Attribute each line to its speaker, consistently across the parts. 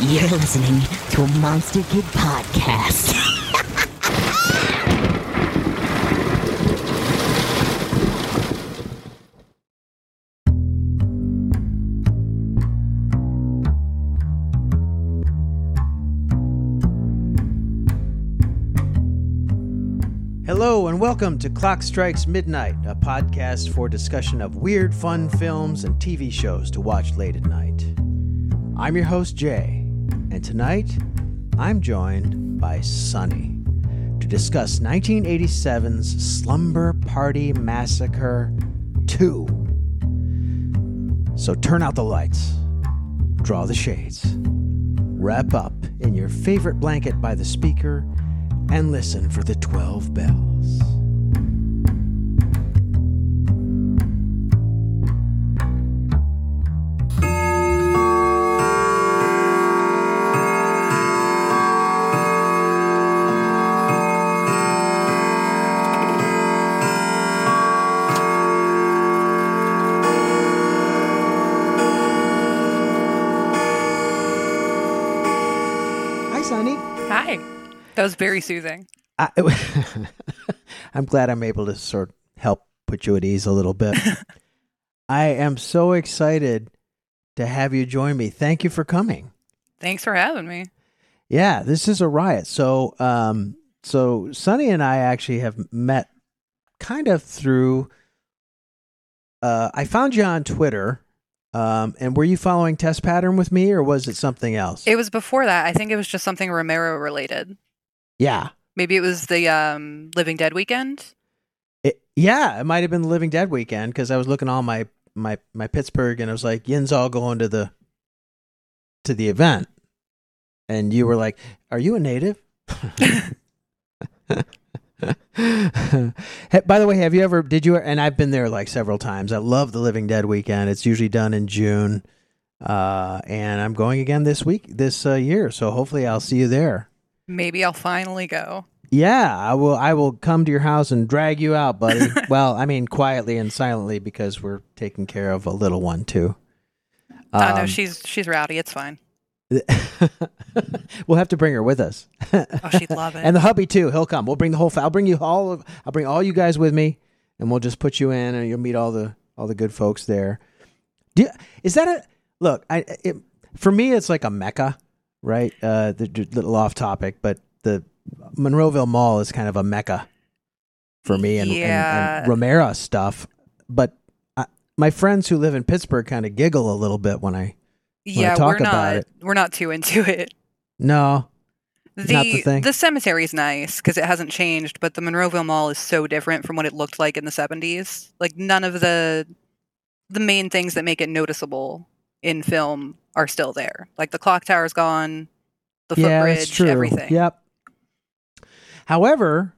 Speaker 1: You're listening to a Monster Kid podcast.
Speaker 2: Hello and welcome to Clock Strikes Midnight, a podcast for discussion of weird, fun films and TV shows to watch late at night. I'm your host, Jay, and tonight I'm joined by Sunny to discuss 1987's Slumber Party Massacre 2. So turn out the lights, draw the shades, wrap up in your favorite blanket by the speaker, and listen for the 12 bells.
Speaker 3: That was very soothing.
Speaker 2: I, I'm glad I'm able to sort of help put you at ease a little bit. I am so excited to have you join me. Thank you for coming.
Speaker 3: Thanks for having me.
Speaker 2: Yeah, this is a riot. So, um, so Sonny and I actually have met kind of through. Uh, I found you on Twitter. Um, and were you following Test Pattern with me, or was it something else?
Speaker 3: It was before that. I think it was just something Romero related.
Speaker 2: Yeah,
Speaker 3: Maybe it was the um, Living Dead weekend.
Speaker 2: It, yeah, it might have been the Living Dead weekend because I was looking all my my my Pittsburgh and I was like, Yin's all going to the to the event, and you were like, "Are you a native?" By the way, have you ever did you and I've been there like several times. I love the Living Dead weekend. It's usually done in June, uh, and I'm going again this week this uh, year. So hopefully I'll see you there.
Speaker 3: Maybe I'll finally go.
Speaker 2: Yeah, I will. I will come to your house and drag you out, buddy. well, I mean, quietly and silently because we're taking care of a little one too.
Speaker 3: oh no,
Speaker 2: Um,
Speaker 3: she's she's rowdy. It's fine.
Speaker 2: we'll have to bring her with us,
Speaker 3: Oh, she'd love it.
Speaker 2: and the hubby too. He'll come. We'll bring the whole. I'll bring you all. Of, I'll bring all you guys with me, and we'll just put you in, and you'll meet all the all the good folks there. Do is that a look? I it, for me, it's like a mecca, right? Uh, the, the little off topic, but the Monroeville Mall is kind of a mecca for me and, and,
Speaker 3: Yeah.
Speaker 2: and Romero stuff. But I, my friends who live in Pittsburgh kind of giggle a little bit when I
Speaker 3: yeah,
Speaker 2: talk
Speaker 3: we're
Speaker 2: about
Speaker 3: not
Speaker 2: it.
Speaker 3: we're not too into it.
Speaker 2: no.
Speaker 3: The
Speaker 2: Not the thing.
Speaker 3: cemetery is nice because it hasn't changed, but the Monroeville Mall is so different from what it looked like in the seventies. Like none of the the main things that make it noticeable in film are still there. Like the clock tower's gone, the
Speaker 2: yeah,
Speaker 3: footbridge,
Speaker 2: it's true.
Speaker 3: everything.
Speaker 2: Yep. However,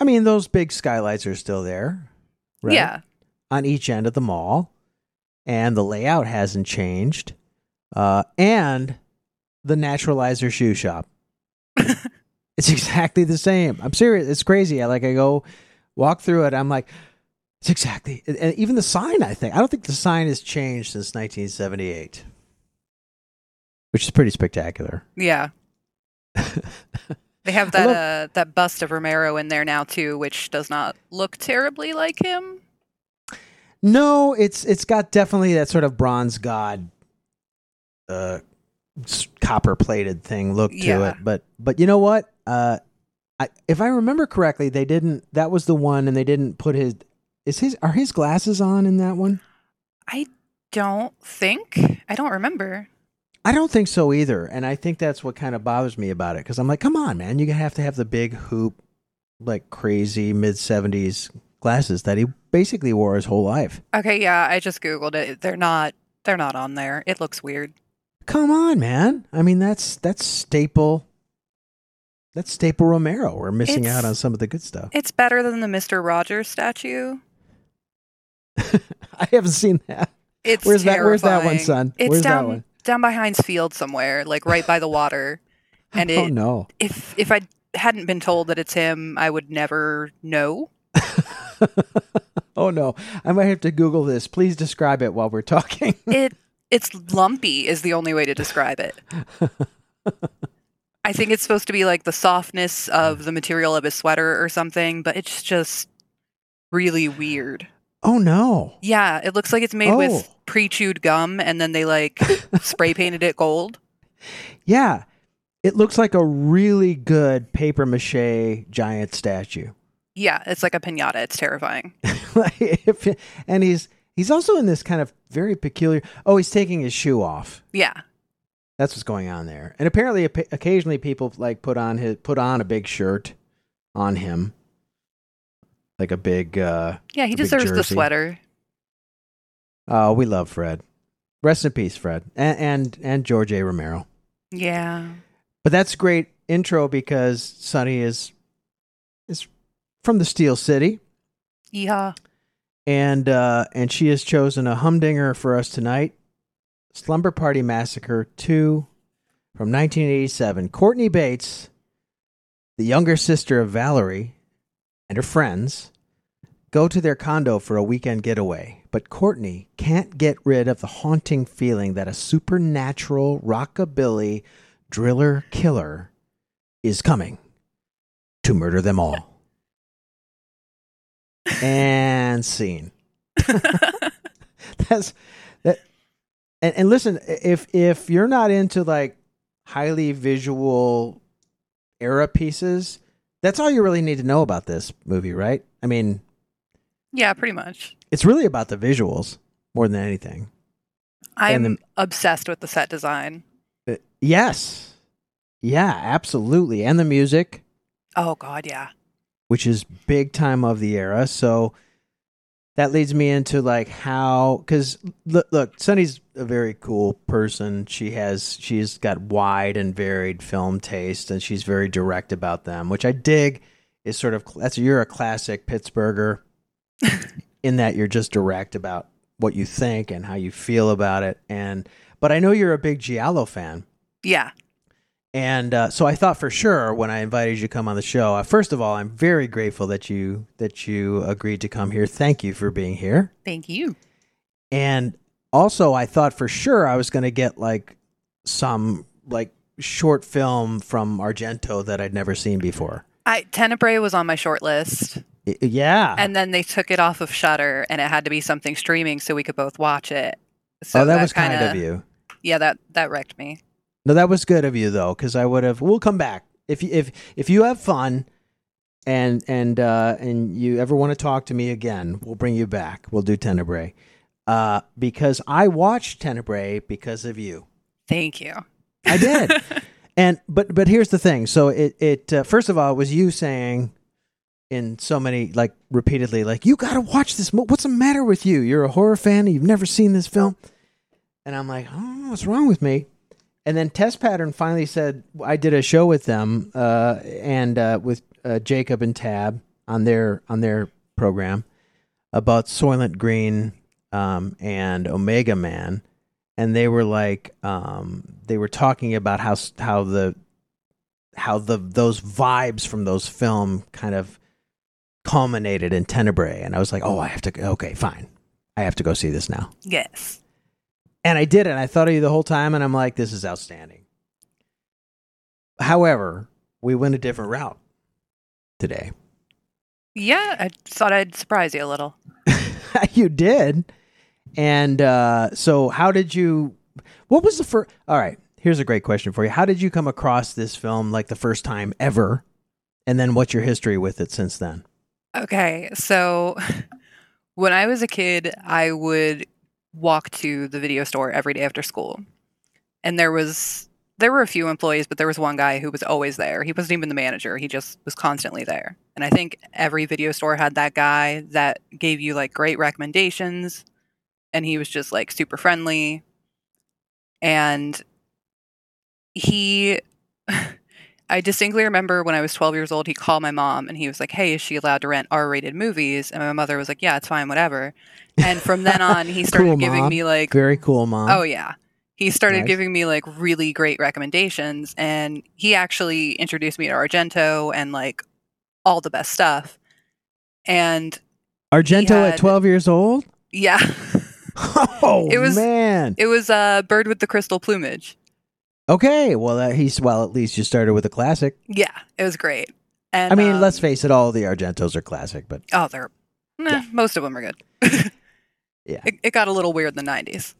Speaker 2: I mean those big skylights are still there, right?
Speaker 3: Yeah.
Speaker 2: on each end of the mall, and the layout hasn't changed, uh, and the Naturalizer shoe shop. it's exactly the same. I'm serious. It's crazy. I like I go walk through it. I'm like, it's exactly. And even the sign. I think I don't think the sign has changed since 1978, which is pretty spectacular.
Speaker 3: Yeah. They have that
Speaker 2: love-
Speaker 3: uh, that bust of Romero in there now too, which does not look terribly like him.
Speaker 2: No, it's it's got definitely that sort of bronze god, uh, copper plated thing look to
Speaker 3: Yeah.
Speaker 2: it. But but you know what? Uh, I, if I remember correctly, they didn't. That was the one, and they didn't put his. Is his are his glasses on in that one?
Speaker 3: I don't think. I don't remember.
Speaker 2: I don't think so either, and I think that's what kind of bothers me about it because I'm like, come on, man, you have to have the big hoop, like crazy mid '70s glasses that he basically wore his whole life.
Speaker 3: Okay, yeah, I just googled it. They're not they're not on there. It looks weird.
Speaker 2: Come on, man. I mean, that's that's staple. That's staple Romero. We're missing
Speaker 3: It's-
Speaker 2: out on some of the good stuff.
Speaker 3: It's better than the Mr. Rogers statue.
Speaker 2: I haven't seen that.
Speaker 3: It's
Speaker 2: Where's that? Where's that one, son?
Speaker 3: It's
Speaker 2: Where's
Speaker 3: down
Speaker 2: that one?
Speaker 3: down by Heinz Field somewhere, like right by the water. And
Speaker 2: oh,
Speaker 3: it, oh
Speaker 2: no.
Speaker 3: if if I hadn't been told that it's him, I would never know.
Speaker 2: oh no. I might have to Google this. Please describe it while we're talking.
Speaker 3: It It's lumpy is the only way to describe it. I think it's supposed to be like the softness of the material of his sweater or something, but it's just really weird.
Speaker 2: Oh no.
Speaker 3: Yeah, it looks like it's made
Speaker 2: Oh.
Speaker 3: with pre-chewed gum and then they like spray painted it gold.
Speaker 2: Yeah. It looks like a really good paper mache giant statue.
Speaker 3: Yeah, it's like a piñata. It's terrifying.
Speaker 2: And he's he's also in this kind of very peculiar. Oh, he's taking his shoe off.
Speaker 3: Yeah.
Speaker 2: That's what's going on there. And apparently, occasionally, people like put on his put on a big shirt on him, like a big. uh
Speaker 3: Yeah, he deserves the sweater.
Speaker 2: Oh, we love Fred. Rest in peace, Fred, and and, and George A. Romero.
Speaker 3: Yeah.
Speaker 2: But that's a great intro because Sonny is is from the Steel City,
Speaker 3: Yeah.
Speaker 2: and uh, and she has chosen a humdinger for us tonight. Slumber Party Massacre two from 1987. Courtney Bates, the younger sister of Valerie, and her friends go to their condo for a weekend getaway. But Courtney can't get rid of the haunting feeling that a supernatural rockabilly driller killer is coming to murder them all. and scene. That's that. And, and listen, if if you're not into like highly visual era pieces, that's all you really need to know about this movie, right? I mean,
Speaker 3: yeah, pretty much.
Speaker 2: it's really about the visuals more than anything.
Speaker 3: I'm
Speaker 2: And
Speaker 3: obsessed with the set design.
Speaker 2: Uh, yes, yeah, absolutely, and the music.
Speaker 3: Oh god, yeah.
Speaker 2: which is big time of the era. So that leads me into like how because look, look, Sunny's a very cool person. She has she's got wide and varied film taste, and she's very direct about them, which I dig. Is sort of that's you're a classic Pittsburgher in that you're just direct about what you think and how you feel about it. And but I know you're a big Giallo fan.
Speaker 3: Yeah.
Speaker 2: And uh, so I thought for sure when I invited you to come on the show. Uh, first of all, I'm very grateful that you that you agreed to come here. Thank you for being here.
Speaker 3: Thank you.
Speaker 2: And also, I thought for sure I was going to get like some like short film from Argento that I'd never seen before.
Speaker 3: I Tenebrae was on my short list,
Speaker 2: I- yeah.
Speaker 3: and then they took it off of Shutter, and it had to be something streaming so we could both watch it. So
Speaker 2: oh, that, was kind of you.
Speaker 3: Yeah, that that wrecked me.
Speaker 2: No, that was good of you though, because I would have. We'll come back if you, if if you have fun, and and uh, and you ever want to talk to me again, we'll bring you back. We'll do Tenebrae, uh, because I watched Tenebrae because of you.
Speaker 3: Thank you.
Speaker 2: I did, and but but here's the thing. So it it uh, first of all it was you saying in so many like repeatedly like you got to watch this. mo- What's the matter with you? You're a horror fan and you've never seen this film, and I'm like, oh, what's wrong with me? And then Test Pattern finally said, I did a show with them uh, and uh, with uh, Jacob and Tab on their on their program about Soylent Green um, and Omega Man, and they were like, um, they were talking about how how the how the those vibes from those film kind of culminated in Tenebrae, and I was like, oh, I have to. Okay, fine, I have to go see this now.
Speaker 3: Yes.
Speaker 2: And I did it. I thought of you the whole time, and I'm like, this is outstanding. However, we went a different route today.
Speaker 3: Yeah, I thought I'd surprise you a little.
Speaker 2: you did. And uh, so, how did you? What was the first? All right, here's a great question for you. How did you come across this film like the first time ever? And then, what's your history with it since then?
Speaker 3: Okay, so when I was a kid, I would walk to the video store every day after school. And there was there were a few employees, but there was one guy who was always there. He wasn't even the manager. He just was constantly there. And I think every video store had that guy that gave you like great recommendations and he was just like super friendly. And he I distinctly remember when I was 12 years old, he called my mom and he was like, Hey, is she allowed to rent R rated movies? And my mother was like, Yeah, it's fine, whatever. And from then on, he started
Speaker 2: Cool,
Speaker 3: giving
Speaker 2: Mom.
Speaker 3: me like,
Speaker 2: Very cool, mom.
Speaker 3: Oh, yeah. He started
Speaker 2: Nice.
Speaker 3: giving me like really great recommendations. And he actually introduced me to Argento and like all the best stuff. And
Speaker 2: Argento at 12 years old.
Speaker 3: yeah,
Speaker 2: Oh
Speaker 3: It was-
Speaker 2: man.
Speaker 3: It was a bird with the crystal plumage.
Speaker 2: okay, well uh, he's well. At least you started with a classic.
Speaker 3: Yeah, it was great. And
Speaker 2: I mean,
Speaker 3: um,
Speaker 2: let's face it, all the Argentos are classic, but
Speaker 3: Oh, they're nah,
Speaker 2: Yeah.
Speaker 3: most of them are good.
Speaker 2: Yeah.
Speaker 3: it, it got a little weird in the '90s.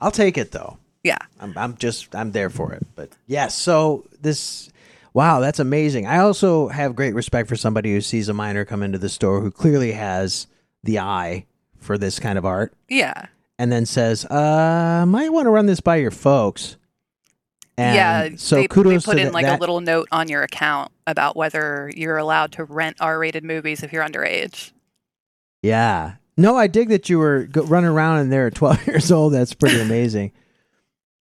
Speaker 2: I'll take it though.
Speaker 3: Yeah,
Speaker 2: I'm, I'm just I'm there for it. But yes, so this wow, that's amazing. I also have great respect for somebody who sees a minor come into the store who clearly has the eye for this kind of art
Speaker 3: yeah,
Speaker 2: and then says, "Uh, might want to run this by your folks." And
Speaker 3: yeah.
Speaker 2: so
Speaker 3: they,
Speaker 2: kudos
Speaker 3: they put in
Speaker 2: th-
Speaker 3: like
Speaker 2: that.
Speaker 3: a little note on your account about whether you're allowed to rent R-rated movies if you're underage.
Speaker 2: Yeah. No, I dig that you were go- running around and they're 12 years old. That's pretty amazing.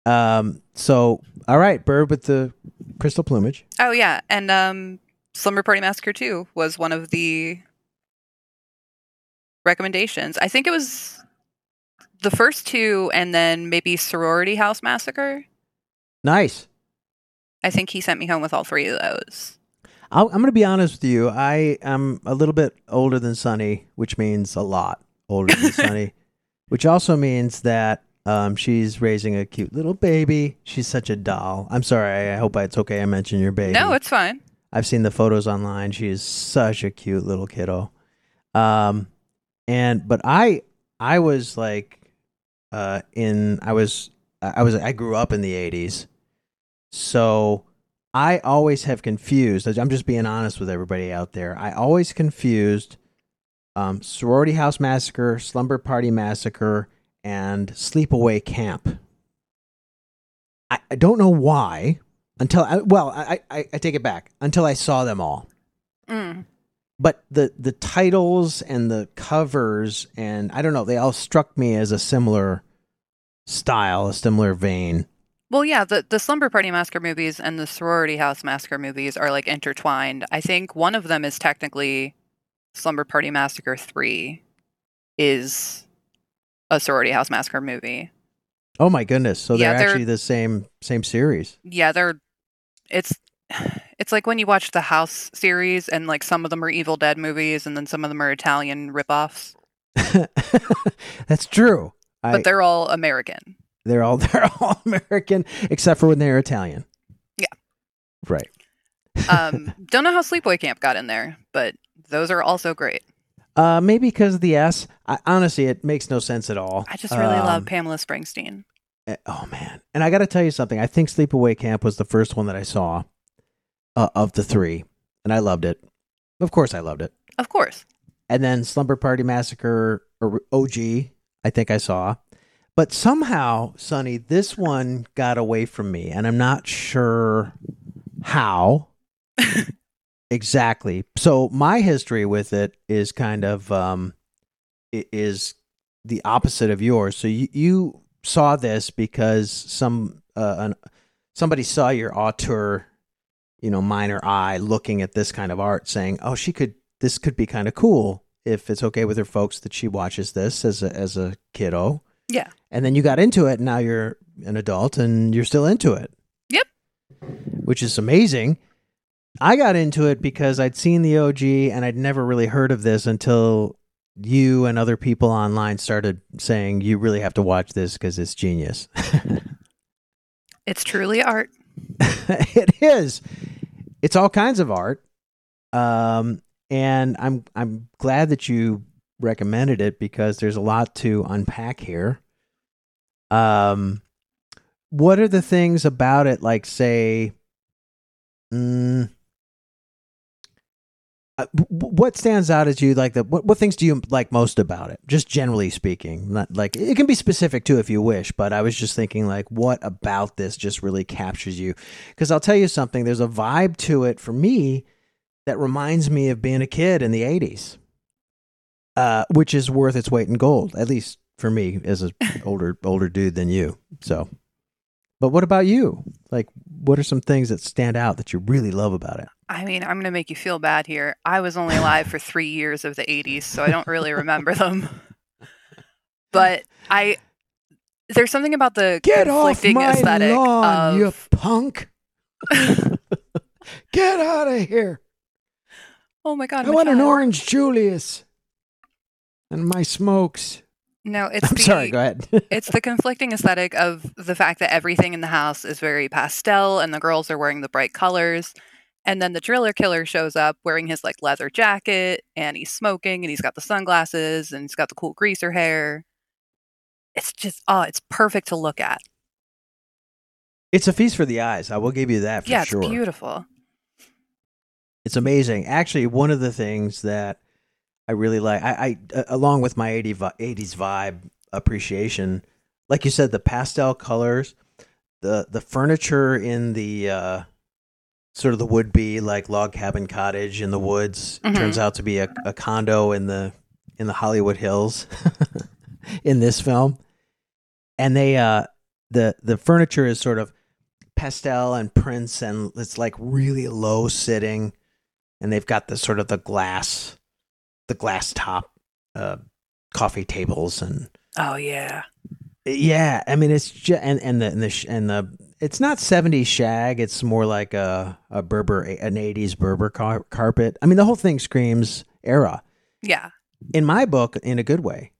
Speaker 2: um. So, all right, bird with the crystal plumage.
Speaker 3: Oh yeah, and um, Slumber Party Massacre 2 was one of the recommendations. I think it was the first two, and then maybe Sorority House Massacre.
Speaker 2: Nice.
Speaker 3: I think he sent me home with all three of those.
Speaker 2: I'll, I'm going to be honest with you. I am a little bit older than Sunny, which means a lot older than Sunny, which also means that um, she's raising a cute little baby. She's such a doll. I'm sorry. I hope it's okay. I mentioned your baby.
Speaker 3: No, it's fine.
Speaker 2: I've seen the photos online. She is such a cute little kiddo. Um, and but I I was like, uh, in I was I was I grew up in the '80s, so I always have confused. I'm just being honest with everybody out there. I always confused um, sorority house massacre, slumber party massacre, and sleepaway camp. I, I don't know why until I, well I, I I take it back until I saw them all.
Speaker 3: Mm.
Speaker 2: But the the titles and the covers and I don't know they all struck me as a similar style, a similar vein.
Speaker 3: Well, yeah, the the Slumber Party Massacre movies and the Sorority House Massacre movies are like intertwined. I think one of them is technically Slumber Party Massacre 3 is a Sorority House Massacre movie.
Speaker 2: Oh my goodness! So they're,
Speaker 3: Yeah, they're-
Speaker 2: actually the same same series.
Speaker 3: Yeah, they're it's it's like when you watch the House series and like some of them are Evil Dead movies and then some of them are Italian ripoffs,
Speaker 2: That's true. I,
Speaker 3: but they're all American.
Speaker 2: They're all they're all American except for when they're Italian.
Speaker 3: Yeah.
Speaker 2: Right.
Speaker 3: Um, don't know how Sleepaway Camp got in there, but those are also great.
Speaker 2: Uh, maybe because of the S. I, honestly, it makes no sense at all.
Speaker 3: I just really
Speaker 2: Um,
Speaker 3: love Pamela Springsteen.
Speaker 2: eh, Oh man! And I got to tell you something. I think Sleepaway Camp was the first one that I saw uh, of the three, and I loved it. Of course, I loved it.
Speaker 3: Of course.
Speaker 2: And then Slumber Party Massacre or OG, I think I saw. But somehow, Sonny, this one got away from me, and I'm not sure how exactly. So my history with it is kind of um, is the opposite of yours. So you you saw this because some uh, an, somebody saw your auteur, you know, minor eye looking at this kind of art, saying, "Oh, she could. This could be kind of cool if it's okay with her folks that she watches this as a as a kiddo."
Speaker 3: Yeah.
Speaker 2: And then you got into it, and now you're an adult, and you're still into it.
Speaker 3: Yep.
Speaker 2: Which is amazing. I got into it because I'd seen the OG and I'd never really heard of this until you and other people online started saying you really have to watch this because it's genius.
Speaker 3: It's truly art.
Speaker 2: it is. It's all kinds of art. Um, and I'm I'm glad that you recommended it because there's a lot to unpack here. Um, what are the things about it, like say, mm, uh, what stands out as you like the what, what things do you like most about it? Just generally speaking not like it can be specific too if you wish but i was just thinking like what about this just really captures you? Because i'll tell you something there's a vibe to it for me that reminds me of being a kid in the 80s uh, which is worth its weight in gold at least for me as an older older dude than you so but what about you like what are some things that stand out that you really love about it
Speaker 3: I mean, I'm going to make you feel bad here. I was only alive for three years of the 80s, so I don't really remember them. But I, there's something about the
Speaker 2: Get off
Speaker 3: conflicting
Speaker 2: my
Speaker 3: aesthetic
Speaker 2: lawn,
Speaker 3: of
Speaker 2: you punk! Get out of here!
Speaker 3: oh my god,
Speaker 2: I
Speaker 3: my
Speaker 2: want an orange Julius and my smokes.
Speaker 3: No, it's
Speaker 2: I'm
Speaker 3: the,
Speaker 2: sorry. Go ahead.
Speaker 3: it's the conflicting aesthetic of the fact that everything in the house is very pastel and the girls are wearing the bright colors. And then the driller killer shows up wearing his like leather jacket and he's smoking and he's got the sunglasses and he's got the cool greaser hair. It's just oh, it's perfect to look at.
Speaker 2: it's a feast for the eyes. I will give you that for
Speaker 3: yeah, it's
Speaker 2: sure.
Speaker 3: beautiful.
Speaker 2: It's amazing. Actually, one of the things that I really like, I, I uh, along with my 80 vi- 80s vibe appreciation, like you said, the pastel colors, the the furniture in the uh, sort of the would be like log cabin cottage in the woods
Speaker 3: Mhm.
Speaker 2: turns out to be a, a condo in the in the Hollywood Hills in this film, and they uh the the furniture is sort of pastel and prints and it's like really low sitting and they've got the sort of the glass the glass top uh coffee tables and
Speaker 3: Oh yeah.
Speaker 2: yeah i mean it's just and and the and the and the it's not 70s shag it's more like a a berber an 80s berber car- carpet i mean the whole thing screams era
Speaker 3: Yeah.
Speaker 2: in my book in a good way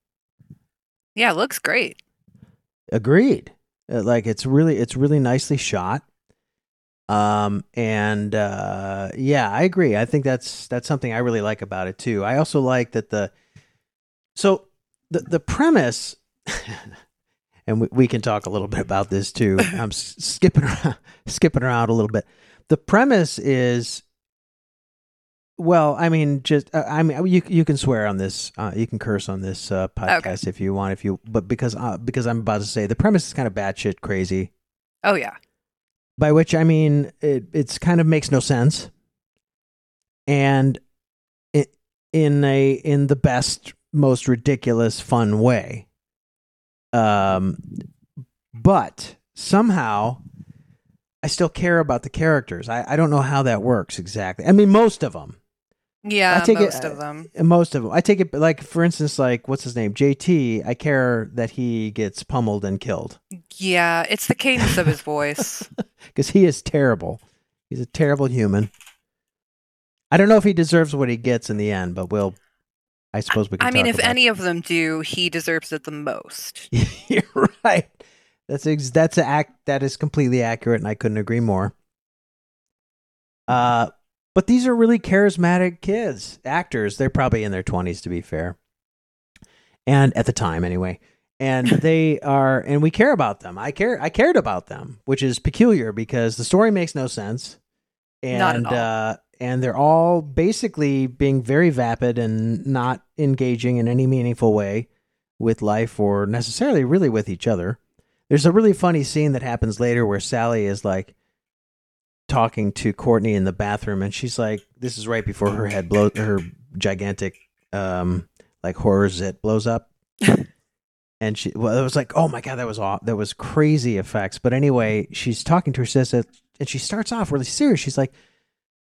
Speaker 3: Yeah, it looks great.
Speaker 2: Agreed. Uh, Like it's really it's really nicely shot. Um and uh yeah, I agree. I think that's that's something I really like about it too. I also like that the so the the premise and we, we can talk a little bit about this too. I'm s- skipping around, skipping around a little bit. The premise is well, I mean, just uh, I mean, you you can swear on this, uh, you can curse on this uh, podcast if you want, if you, but because uh, because I'm about to say the premise is kind of batshit crazy.
Speaker 3: Oh yeah.
Speaker 2: By which I mean it it's kind of makes no sense, and in a in the best most ridiculous fun way. Um, but somehow I still care about the characters. I I don't know how that works exactly. I mean, most of them.
Speaker 3: Yeah, I
Speaker 2: take it-
Speaker 3: most of them.
Speaker 2: Most of them. I take it like for instance, like what's his name, JT. I care that he gets pummeled and killed
Speaker 3: Yeah, it's the cadence of his voice.
Speaker 2: because he is terrible. He's a terrible human. I don't know if he deserves what he gets in the end, but we'll. I suppose we can.
Speaker 3: I mean, if any of them do, he deserves it the most.
Speaker 2: You're right. That's ex- that's a act that is completely accurate, and I couldn't agree more. Uh, but these are really charismatic kids, actors. They're probably in their twenties, to be fair, and at the time, anyway. And they are, and we care about them. I care. I cared about them, which is peculiar because the story makes no sense, and
Speaker 3: Not at all.
Speaker 2: uh, and they're all basically being very vapid and not engaging in any meaningful way with life or necessarily really with each other. There's a really funny scene that happens later where Sally is like talking to Courtney in the bathroom and she's like this is right before her head blows her gigantic um like horror zit blows up. and she well it was like oh my god that was aw- that was crazy effects but anyway she's talking to her sister and she starts off really serious she's like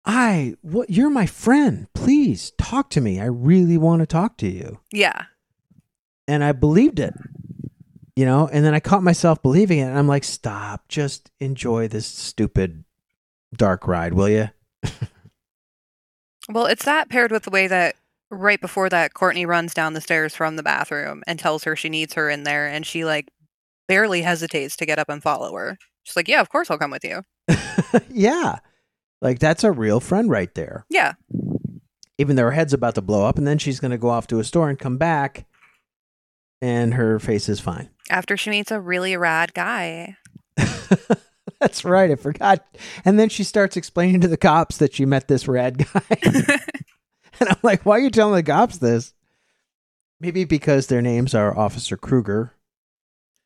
Speaker 2: I what you're my friend please talk to me I really want to talk to you
Speaker 3: Yeah.
Speaker 2: and I believed it. You know, and then I caught myself believing it, and I'm like, "Stop! Just enjoy this stupid dark ride, will you?"
Speaker 3: Well, it's that paired with the way that right before that, Courtney runs down the stairs from the bathroom and tells her she needs her in there, and she like barely hesitates to get up and follow her. She's like, "Yeah, of course I'll come with you."
Speaker 2: yeah, like that's a real friend right there.
Speaker 3: Yeah,
Speaker 2: Even though her head's about to blow up, and then she's going to go off to a store and come back, and her face is fine.
Speaker 3: after she meets a really rad guy.
Speaker 2: That's right. I forgot. And then she starts explaining to the cops that she met this rad guy. and I'm like, why are you telling the cops this? Maybe because their names are Officer Kruger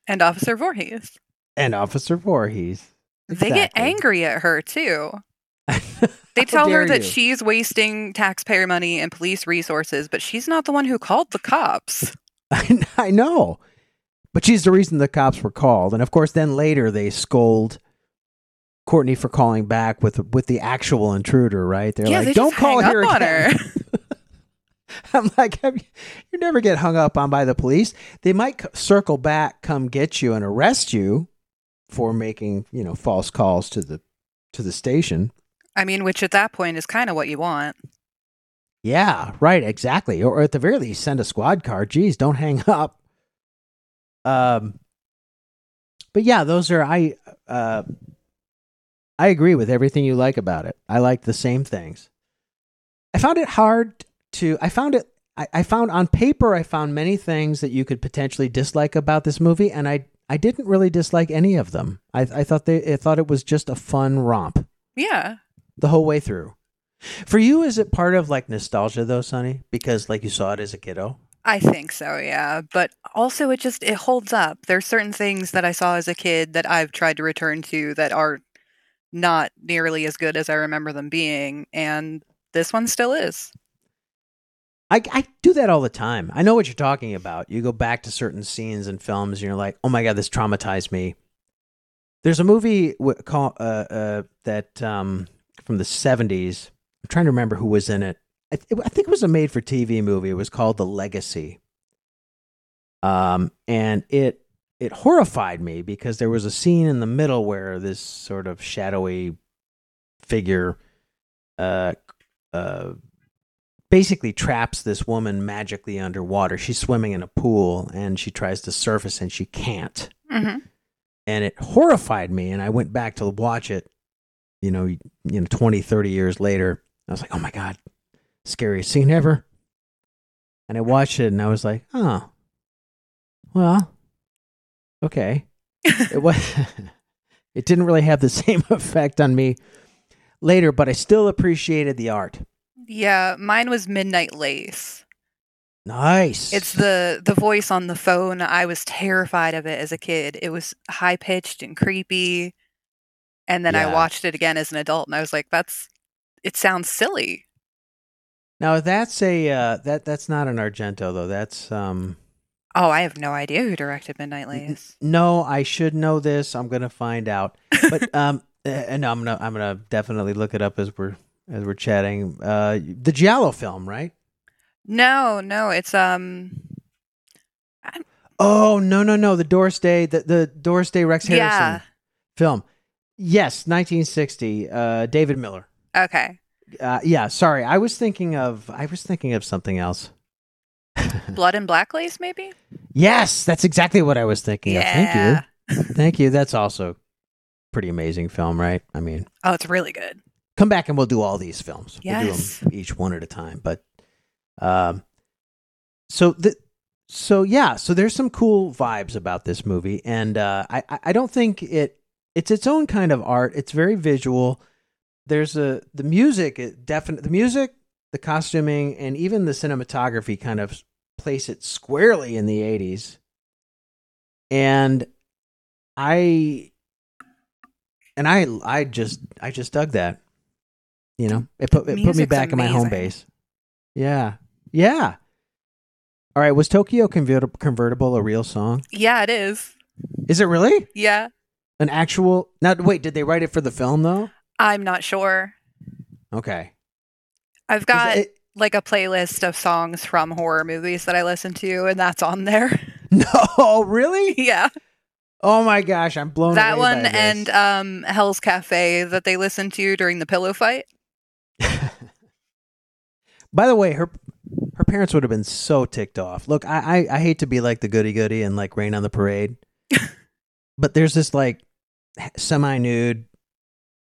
Speaker 3: and Officer Voorhees.
Speaker 2: and Officer Voorhees.
Speaker 3: They get angry at her too. They tell her that
Speaker 2: you.
Speaker 3: she's wasting taxpayer money and police resources, but she's not the one who called the cops.
Speaker 2: I, I know. But she's the reason the cops were called. And of course, then later they scold Courtney for calling back with with the actual intruder, right? They're
Speaker 3: yeah,
Speaker 2: like,
Speaker 3: they
Speaker 2: don't call here again. I'm like, have you, you never get hung up on by the police. They might c- circle back, come get you, and arrest you for making you know false calls to the to the station.
Speaker 3: I mean, which at that point is kind of what you want.
Speaker 2: Yeah, right, exactly. Or at the very least, send a squad car. Geez, don't hang up. Um, but yeah, those are I. Uh, I agree with everything you like about it. I like the same things. I found it hard to. I found it. I, I found on paper. I found many things that you could potentially dislike about this movie, and I. I didn't really dislike any of them. I, I thought they. I thought it was just a fun romp
Speaker 3: Yeah.
Speaker 2: the whole way through. For you, is it part of like nostalgia though, Sonny? Because like you saw it as a kiddo.
Speaker 3: I think so, yeah. But also it just it holds up. There's certain things that I saw as a kid that I've tried to return to that are not nearly as good as I remember them being, and this one still is.
Speaker 2: I, I do that all the time. I know what you're talking about. You go back to certain scenes in films and you're like, oh my God, this traumatized me. There's a movie w- call, uh, uh, that um, from the 70s. I'm trying to remember who was in it. I, th- I think it was a made for TV movie. It was called The Legacy. Um, and it it horrified me because there was a scene in the middle where this sort of shadowy figure uh, uh, basically traps this woman magically underwater. She's swimming in a pool and she tries to surface and she can't.
Speaker 3: Mm-hmm.
Speaker 2: And it horrified me. And I went back to watch it, you know, you know, 20, 30 years later. I was like, oh my God, scariest scene ever. And I watched it and I was like, oh, well, okay. it was, it didn't really have the same effect on me later, but I still appreciated the art.
Speaker 3: Yeah, mine was Midnight Lace.
Speaker 2: Nice.
Speaker 3: It's the the voice on the phone. I was terrified of it as a kid. It was high pitched and creepy. And then
Speaker 2: Yeah.
Speaker 3: I watched it again as an adult and I was like, that's it sounds silly.
Speaker 2: Now that's a uh, that that's not an Argento though. That's um
Speaker 3: Oh, I have no idea who directed Midnight Lace.
Speaker 2: no, I should know this. I'm gonna find out. But um uh, no, I'm gonna I'm gonna definitely look it up as we're as we're chatting. Uh the Giallo film, right?
Speaker 3: No, no, it's um
Speaker 2: Oh no no no the Doris Day the the Doris Day Rex Harrison
Speaker 3: Yeah.
Speaker 2: film. Yes, 1960. Uh, David Miller.
Speaker 3: Okay.
Speaker 2: Uh, yeah, sorry, I was thinking of I was thinking of something else.
Speaker 3: Blood and Black Lace, maybe?
Speaker 2: Yes, that's exactly what I was thinking of. Thank
Speaker 3: Yeah.
Speaker 2: you. Thank you. That's also pretty amazing film, right? I mean,
Speaker 3: Oh, it's really good.
Speaker 2: come back and we'll do all these films.
Speaker 3: Yes.
Speaker 2: We'll do them each one at a time. But um so the so yeah, so there's some cool vibes about this movie and uh I I- I don't think it it's its own kind of art. It's very visual. There's a the music it definitely the music, the costuming and even the cinematography kind of place it squarely in the 80s. And I and I I just I just dug that. You know, it put it put me back in my home base. Yeah, yeah. All right, was Tokyo Convertible a real song?
Speaker 3: Yeah, it is.
Speaker 2: Is it really
Speaker 3: Yeah.
Speaker 2: an actual? Now, wait, did they write it for the film though?
Speaker 3: I'm not sure.
Speaker 2: Okay,
Speaker 3: I've got
Speaker 2: it-
Speaker 3: like a playlist of songs from horror movies that I listen to, and that's on there.
Speaker 2: no, really?
Speaker 3: yeah.
Speaker 2: Oh my gosh, I'm blown
Speaker 3: that one and um Hell's Cafe that they listened to during the pillow fight.
Speaker 2: By the way, her her parents would have been so ticked off. Look, I I, I hate to be like the goody goody and like rain on the parade, but there's this like semi nude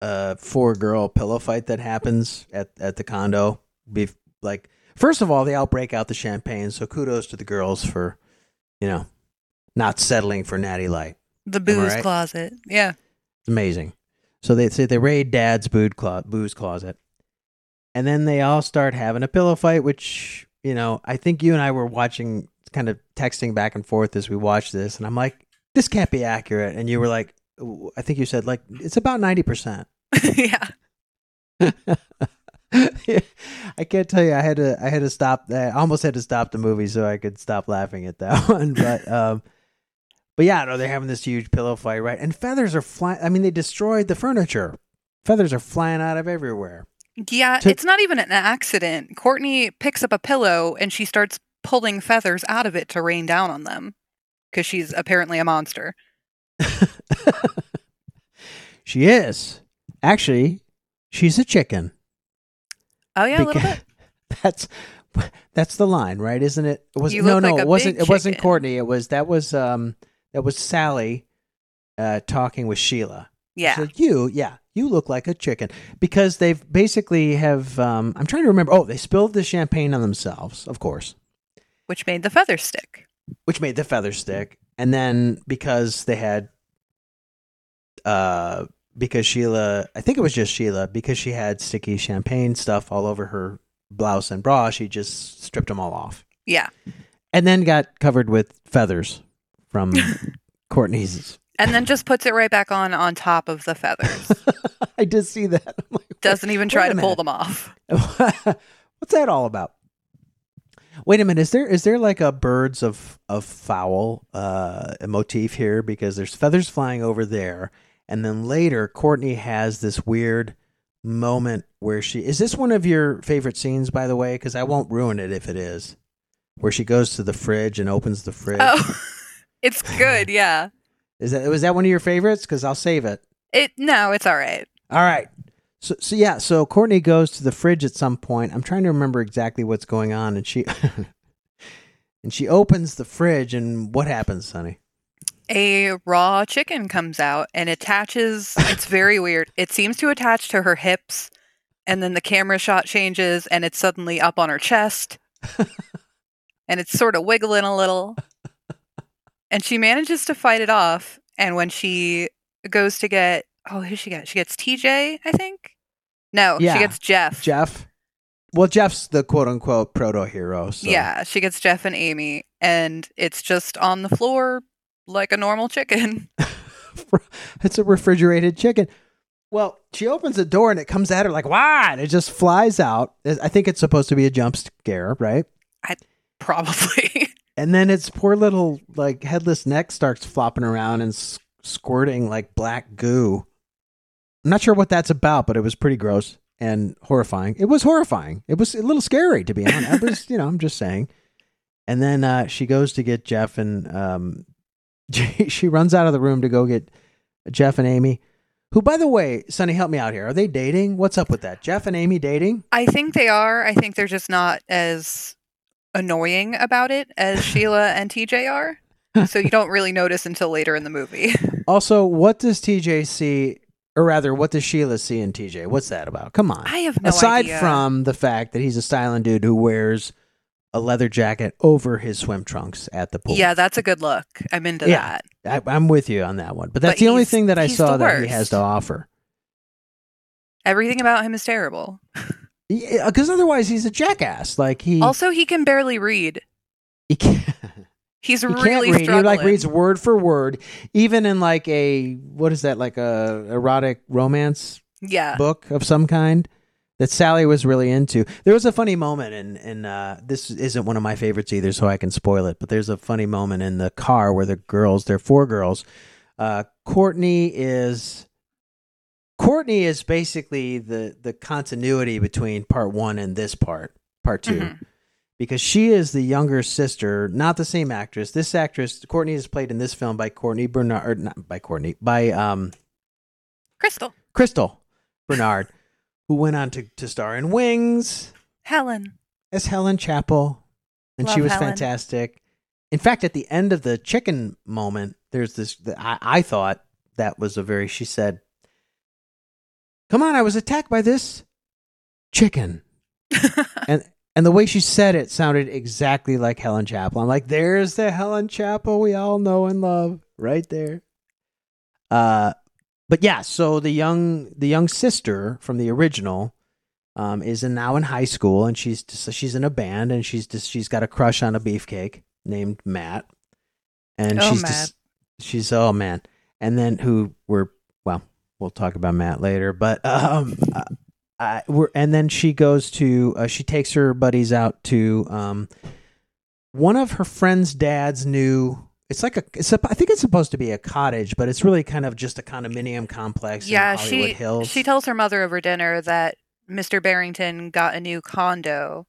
Speaker 2: uh four girl pillow fight that happens at at the condo. Be like first of all, they all break out the champagne, so kudos to the girls for you know not settling for natty light.
Speaker 3: The booze
Speaker 2: right?
Speaker 3: closet. Yeah.
Speaker 2: It's amazing. So they say they raid dad's booze closet. And then they all start having a pillow fight, which, you know, I think you and I were watching, kind of texting back and forth as we watched this. And I'm like, this can't be accurate. And you were like, I think you said, like, it's about 90%.
Speaker 3: yeah.
Speaker 2: I can't tell you. I had to. I had to stop. I almost had to stop the movie so I could stop laughing at that one. But um, but yeah, no, they're having this huge pillow fight, right? And feathers are flying. I mean, they destroyed the furniture. Feathers are flying out of everywhere.
Speaker 3: Yeah,
Speaker 2: To-
Speaker 3: it's not even an accident. Courtney picks up a pillow and she starts pulling feathers out of it to rain down on them because she's apparently a monster.
Speaker 2: she is actually. She's a chicken.
Speaker 3: Oh yeah, a little bit.
Speaker 2: That's That's the line, right? Isn't it? it was
Speaker 3: You
Speaker 2: no, no,
Speaker 3: like
Speaker 2: it wasn't. It wasn't
Speaker 3: chicken.
Speaker 2: Courtney. It was that was um that was Sally, uh, talking with Sheila.
Speaker 3: Yeah.
Speaker 2: Like, you, yeah, you look like a chicken because they've basically have. Um, I'm trying to remember. Oh, they spilled the champagne on themselves, of course,
Speaker 3: Which made the feather stick.
Speaker 2: which made the feather stick, and then because they had, uh, because Sheila, I think it was just Sheila, because she had sticky champagne stuff all over her blouse and bra, she just stripped them all off.
Speaker 3: Yeah.
Speaker 2: and then got covered with feathers from Courtney's.
Speaker 3: And then just puts it right back on on top of the feathers.
Speaker 2: I did see that. Like,
Speaker 3: Doesn't even try to pull them off.
Speaker 2: What's that all about? Wait a minute. Is there is there like a birds of of fowl uh, motif here? Because there's feathers flying over there, and then later Courtney has this weird moment where she is this one of your favorite scenes, by the way? Because I won't ruin it if it is. Where she goes to the fridge and opens the fridge.
Speaker 3: Oh. it's good, yeah.
Speaker 2: Is that was that one of your favorites? Because I'll save it.
Speaker 3: It no, it's all right.
Speaker 2: All right. So, so yeah, so Courtney goes to the fridge at some point. I'm trying to remember exactly what's going on, and she and she opens the fridge, and what happens, Sonny?
Speaker 3: A raw chicken comes out and attaches. It's very weird. It seems to attach to her hips, and then the camera shot changes, and it's suddenly up on her chest, and it's sort of wiggling a little. And she manages to fight it off. And when she goes to get, oh, who she get? She gets TJ, I think. No,
Speaker 2: Yeah.
Speaker 3: she gets Jeff.
Speaker 2: Jeff. Well, Jeff's the quote unquote proto hero. So.
Speaker 3: Yeah, she gets Jeff and Amy, and it's just on the floor like a normal chicken.
Speaker 2: it's a refrigerated chicken. Well, she opens the door and it comes at her like, "Wow!" and it just flies out. I think it's supposed to be a jump scare, right?
Speaker 3: I Probably.
Speaker 2: And then its poor little like headless neck starts flopping around and s- squirting like black goo. I'm not sure what that's about, but it was pretty gross and horrifying. It was horrifying. It was a little scary to be honest. I was, you know, I'm just saying. And then uh, she goes to get Jeff, and um, she runs out of the room to go get Jeff and Amy. Who, by the way, Sonny, help me out here. Are they dating? What's up with that? Jeff and Amy dating?
Speaker 3: I think they are. I think they're just not as annoying about it as Sheila and TJ are. So you don't really notice until later in the movie.
Speaker 2: Also, what does TJ see, or rather, what does Sheila see in TJ? What's that about? Come on.
Speaker 3: I have no
Speaker 2: Aside
Speaker 3: idea.
Speaker 2: from the fact that he's a styling dude who wears a leather jacket over his swim trunks at the pool.
Speaker 3: Yeah, that's a good look. I'm into
Speaker 2: Yeah.
Speaker 3: that.
Speaker 2: I, I'm with you on that one. But that's
Speaker 3: But
Speaker 2: the only thing that I saw that he has to offer.
Speaker 3: Everything about him is terrible.
Speaker 2: Because otherwise, he's a jackass. Like he,
Speaker 3: Also, he can barely read.
Speaker 2: he can't,
Speaker 3: He's
Speaker 2: he
Speaker 3: really
Speaker 2: read. He like reads word for word, even in like a what is that like a erotic romance
Speaker 3: yeah.
Speaker 2: book of some kind that Sally was really into. There was a funny moment and in uh, this isn't one of my favorites either, so I can spoil it. But there's a funny moment in the car where the girls, there are four girls. Uh, Courtney is Courtney is basically the the continuity between part one and this part, part 2
Speaker 3: Mhm.
Speaker 2: because she is the younger sister, not the same actress. This actress, Courtney, is played in this film by Courtney Bernard, or not by Courtney, by um
Speaker 3: Crystal.
Speaker 2: Crystal Bernard, who went on to, to star in Wings
Speaker 3: Helen.
Speaker 2: as Helen Chappel, and she was
Speaker 3: Helen.
Speaker 2: fantastic. In fact, at the end of the chicken moment, there's this. I, I thought that was a very. She said, "Come on, I was attacked by this chicken," and and the way she said it sounded exactly like Helen Chappel. I'm like, "There's the Helen Chappel we all know and love, right there." Uh, but yeah, so the young the young sister from the original um, is in, now in high school, and she's so she's in a band, and she's just she's got a crush on a beefcake named Matt, and
Speaker 3: Oh,
Speaker 2: she's
Speaker 3: Matt.
Speaker 2: just she's oh man, and then who we're well we'll talk about Matt later, but um. uh, I, we're, and then she goes to uh, she takes her buddies out to um, one of her friend's dad's new it's like a it's a, I think it's supposed to be a cottage but it's really kind of just a condominium complex
Speaker 3: yeah,
Speaker 2: in Hollywood
Speaker 3: she
Speaker 2: Hills.
Speaker 3: she tells her mother over dinner that Mr. Barrington got a new condo,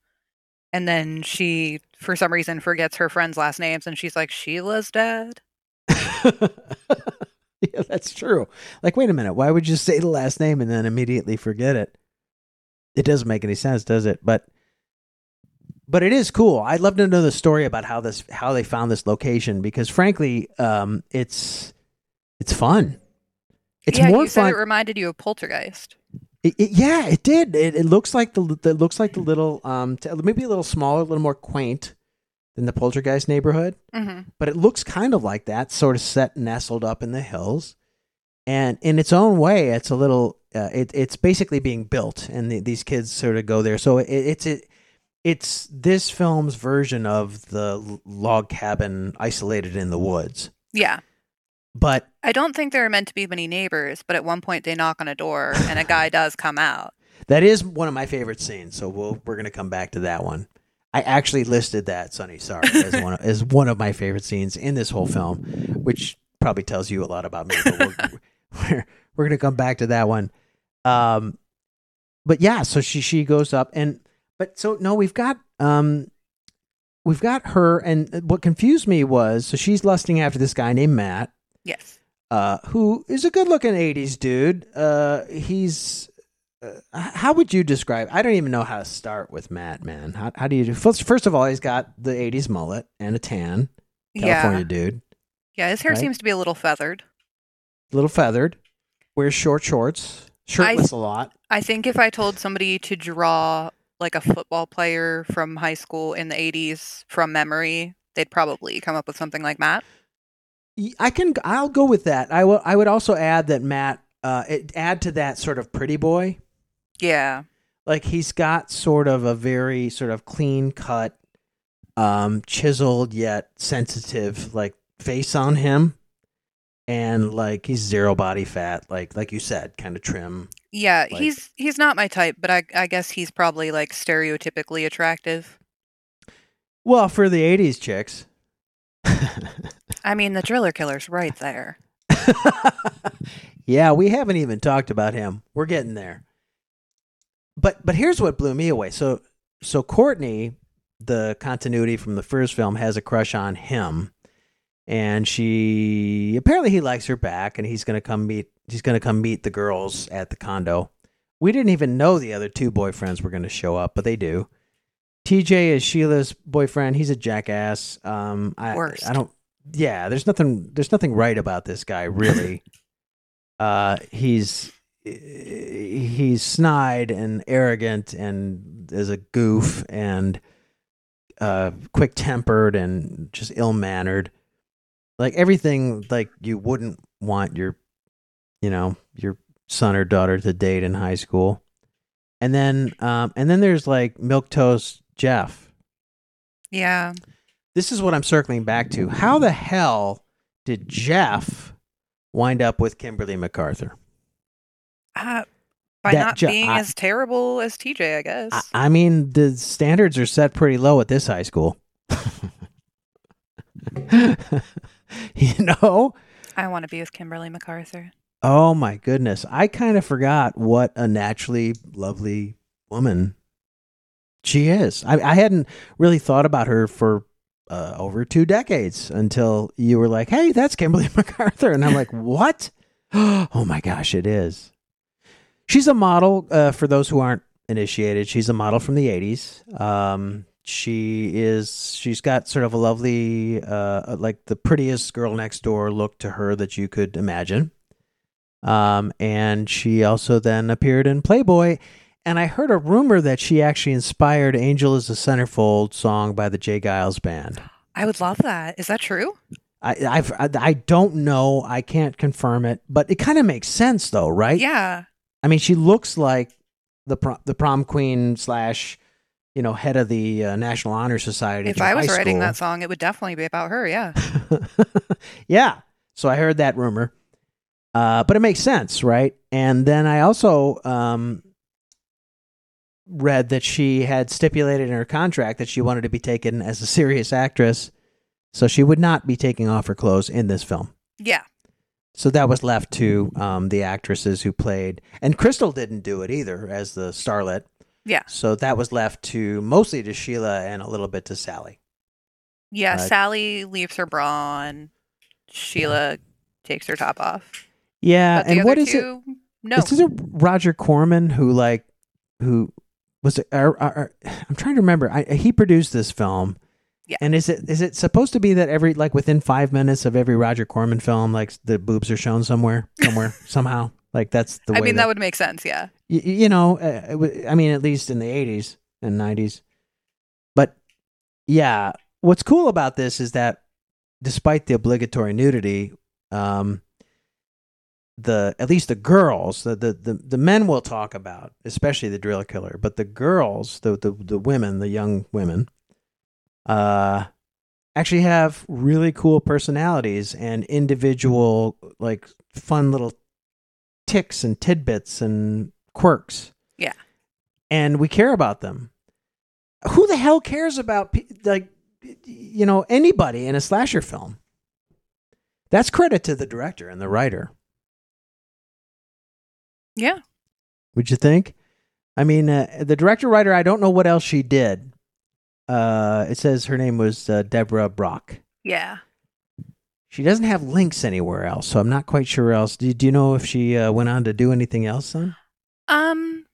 Speaker 3: and then she, for some reason, forgets her friends' last names, and she's like, "Sheila's dad."
Speaker 2: yeah, that's true. Like, wait a minute, why would you say the last name and then immediately forget it? It doesn't make any sense, does it? But but it is cool. I'd love to know the story about how this how they found this location because frankly, um, it's it's fun. It's
Speaker 3: yeah,
Speaker 2: more
Speaker 3: you said
Speaker 2: fun.
Speaker 3: it reminded you of Poltergeist.
Speaker 2: It, it- yeah, it did. It, it looks like the it looks like the little um t- maybe a little smaller, a little more quaint than the Poltergeist neighborhood,
Speaker 3: hmm
Speaker 2: but it looks kind of like that, sort of set nestled up in the hills, and in its own way, it's a little. Uh, it, it's basically being built, and the, these kids sort of go there. So it, it's it, it's this film's version of the log cabin isolated in the woods,
Speaker 3: Yeah.
Speaker 2: but
Speaker 3: I don't think there are meant to be many neighbors, but at one point they knock on a door and a guy does come out.
Speaker 2: That is one of my favorite scenes, so we'll we're gonna come back to that one. I actually listed that Sonny Sorry as one of, as one of my favorite scenes in this whole film, which probably tells you a lot about me. But we're we're, we're gonna come back to that one. Um, but yeah, so she she goes up and but so no, we've got um we've got her and what confused me was so she's lusting after this guy named Matt
Speaker 3: Yes.
Speaker 2: uh, who is a good looking 80s dude. Uh, he's. Uh, how would you describe? I don't even know how to start with Matt, man. How, how do you do? First, first of all, he's got the 80s mullet and a tan. California
Speaker 3: Yeah.
Speaker 2: dude.
Speaker 3: Yeah, his hair
Speaker 2: Right?
Speaker 3: seems to be a little feathered.
Speaker 2: A little feathered. Wears short shorts. Shirtless a lot.
Speaker 3: I think if I told somebody to draw like a football player from high school in the 80s from memory, they'd probably come up with something like Matt.
Speaker 2: I can. I'll go with that. I will. I would also add that Matt. Uh, it, add to that sort of pretty boy.
Speaker 3: Yeah.
Speaker 2: like he's got sort of a very sort of clean cut um chiseled yet sensitive like face on him and like he's zero body fat like like you said kind of trim
Speaker 3: Yeah,
Speaker 2: Like-
Speaker 3: he's he's not my type, but I I guess he's probably like stereotypically attractive.
Speaker 2: well for the 80s chicks.
Speaker 3: I mean, the driller killer's right there.
Speaker 2: yeah we haven't even talked about him. We're getting there. But but here's what blew me away. So so courtney the continuity from the first film has a crush on him and she apparently he likes her back and he's going to come meet he's going to come meet the girls at the condo. We didn't even know the other two boyfriends were going to show up but they do. Tj is sheila's boyfriend. He's a jackass. Um i
Speaker 3: Worst.
Speaker 2: i don't yeah there's nothing there's nothing right about this guy really. Uh he's he's snide and arrogant and is a goof and uh quick tempered and just ill mannered like everything like you wouldn't want your you know your son or daughter to date in high school. And then um and then there's like milk toast jeff.
Speaker 3: Yeah.
Speaker 2: this is what i'm circling back to. How the hell did jeff wind up with kimberly mcarthur?
Speaker 3: Uh, by
Speaker 2: That
Speaker 3: not
Speaker 2: jo-
Speaker 3: being
Speaker 2: I-
Speaker 3: as terrible as TJ, I guess.
Speaker 2: I, I mean the standards are set pretty low at this high school you know
Speaker 3: I want to be with Kimberly McArthur.
Speaker 2: Oh my goodness. I kind of forgot what a naturally lovely woman she is. I, I hadn't really thought about her for uh, over two decades until you were like, hey, that's Kimberly McArthur. And I'm like, what? oh my gosh, it is. She's a model, uh, for those who aren't initiated, she's a model from the 80s. Um, she is, she's got sort of a lovely, uh, like the prettiest girl next door look to her that you could imagine. Um, and she also then appeared in Playboy. And I heard a rumor that she actually inspired Angel is a Centerfold song by the J. Geils Band.
Speaker 3: I would love that. Is that true?
Speaker 2: I, I've, I, I don't know. I can't confirm it, but it kind of makes sense though, right?
Speaker 3: Yeah.
Speaker 2: I mean, she looks like the prom, the prom queen slash, you know, head of the uh, National Honor Society.
Speaker 3: If I was writing
Speaker 2: school.
Speaker 3: that song, it would definitely be about her. Yeah.
Speaker 2: yeah. So I heard that rumor. Uh, but it makes sense, right? And then I also um, read that she had stipulated in her contract that she wanted to be taken as a serious actress. So she would not be taking off her clothes in this film.
Speaker 3: Yeah.
Speaker 2: So that was left to um, the actresses who played. And Crystal didn't do it either as the starlet.
Speaker 3: Yeah.
Speaker 2: So that was left to mostly to Sheila and a little bit to Sally.
Speaker 3: Yeah.
Speaker 2: Uh,
Speaker 3: Sally leaves her bra on. Sheila takes her top off.
Speaker 2: Yeah. And what is it?
Speaker 3: two, no.
Speaker 2: Is this a Roger Corman who like who was it? I'm trying to remember. I, he produced this film.
Speaker 3: Yeah.
Speaker 2: And is it is it supposed to be that every like within five minutes of every Roger Corman film, like the boobs are shown somewhere, somewhere, somehow? Like that's the
Speaker 3: I
Speaker 2: way.
Speaker 3: mean, that would make sense. Yeah.
Speaker 2: y- you know, uh, it wa- I mean, at least in the 80s and 90s. But yeah, what's cool about this is that despite the obligatory nudity, um, the at least the girls, the, the the the men we'll talk about, especially the drill killer, but the girls, the the the women, the young women, uh, actually have really cool personalities and individual like fun little ticks and tidbits and quirks.
Speaker 3: Yeah.
Speaker 2: And we care about them. Who the hell cares about like you know anybody in a slasher film? That's credit to the director and the writer.
Speaker 3: Yeah.
Speaker 2: Would you think? I mean, uh, the director writer. I don't know what else she did. Uh, it says her name was uh, Deborah Brock.
Speaker 3: Yeah.
Speaker 2: She doesn't have links anywhere else, so I'm not quite sure else. Do, do you know if she uh, went on to do anything else then?
Speaker 3: Um,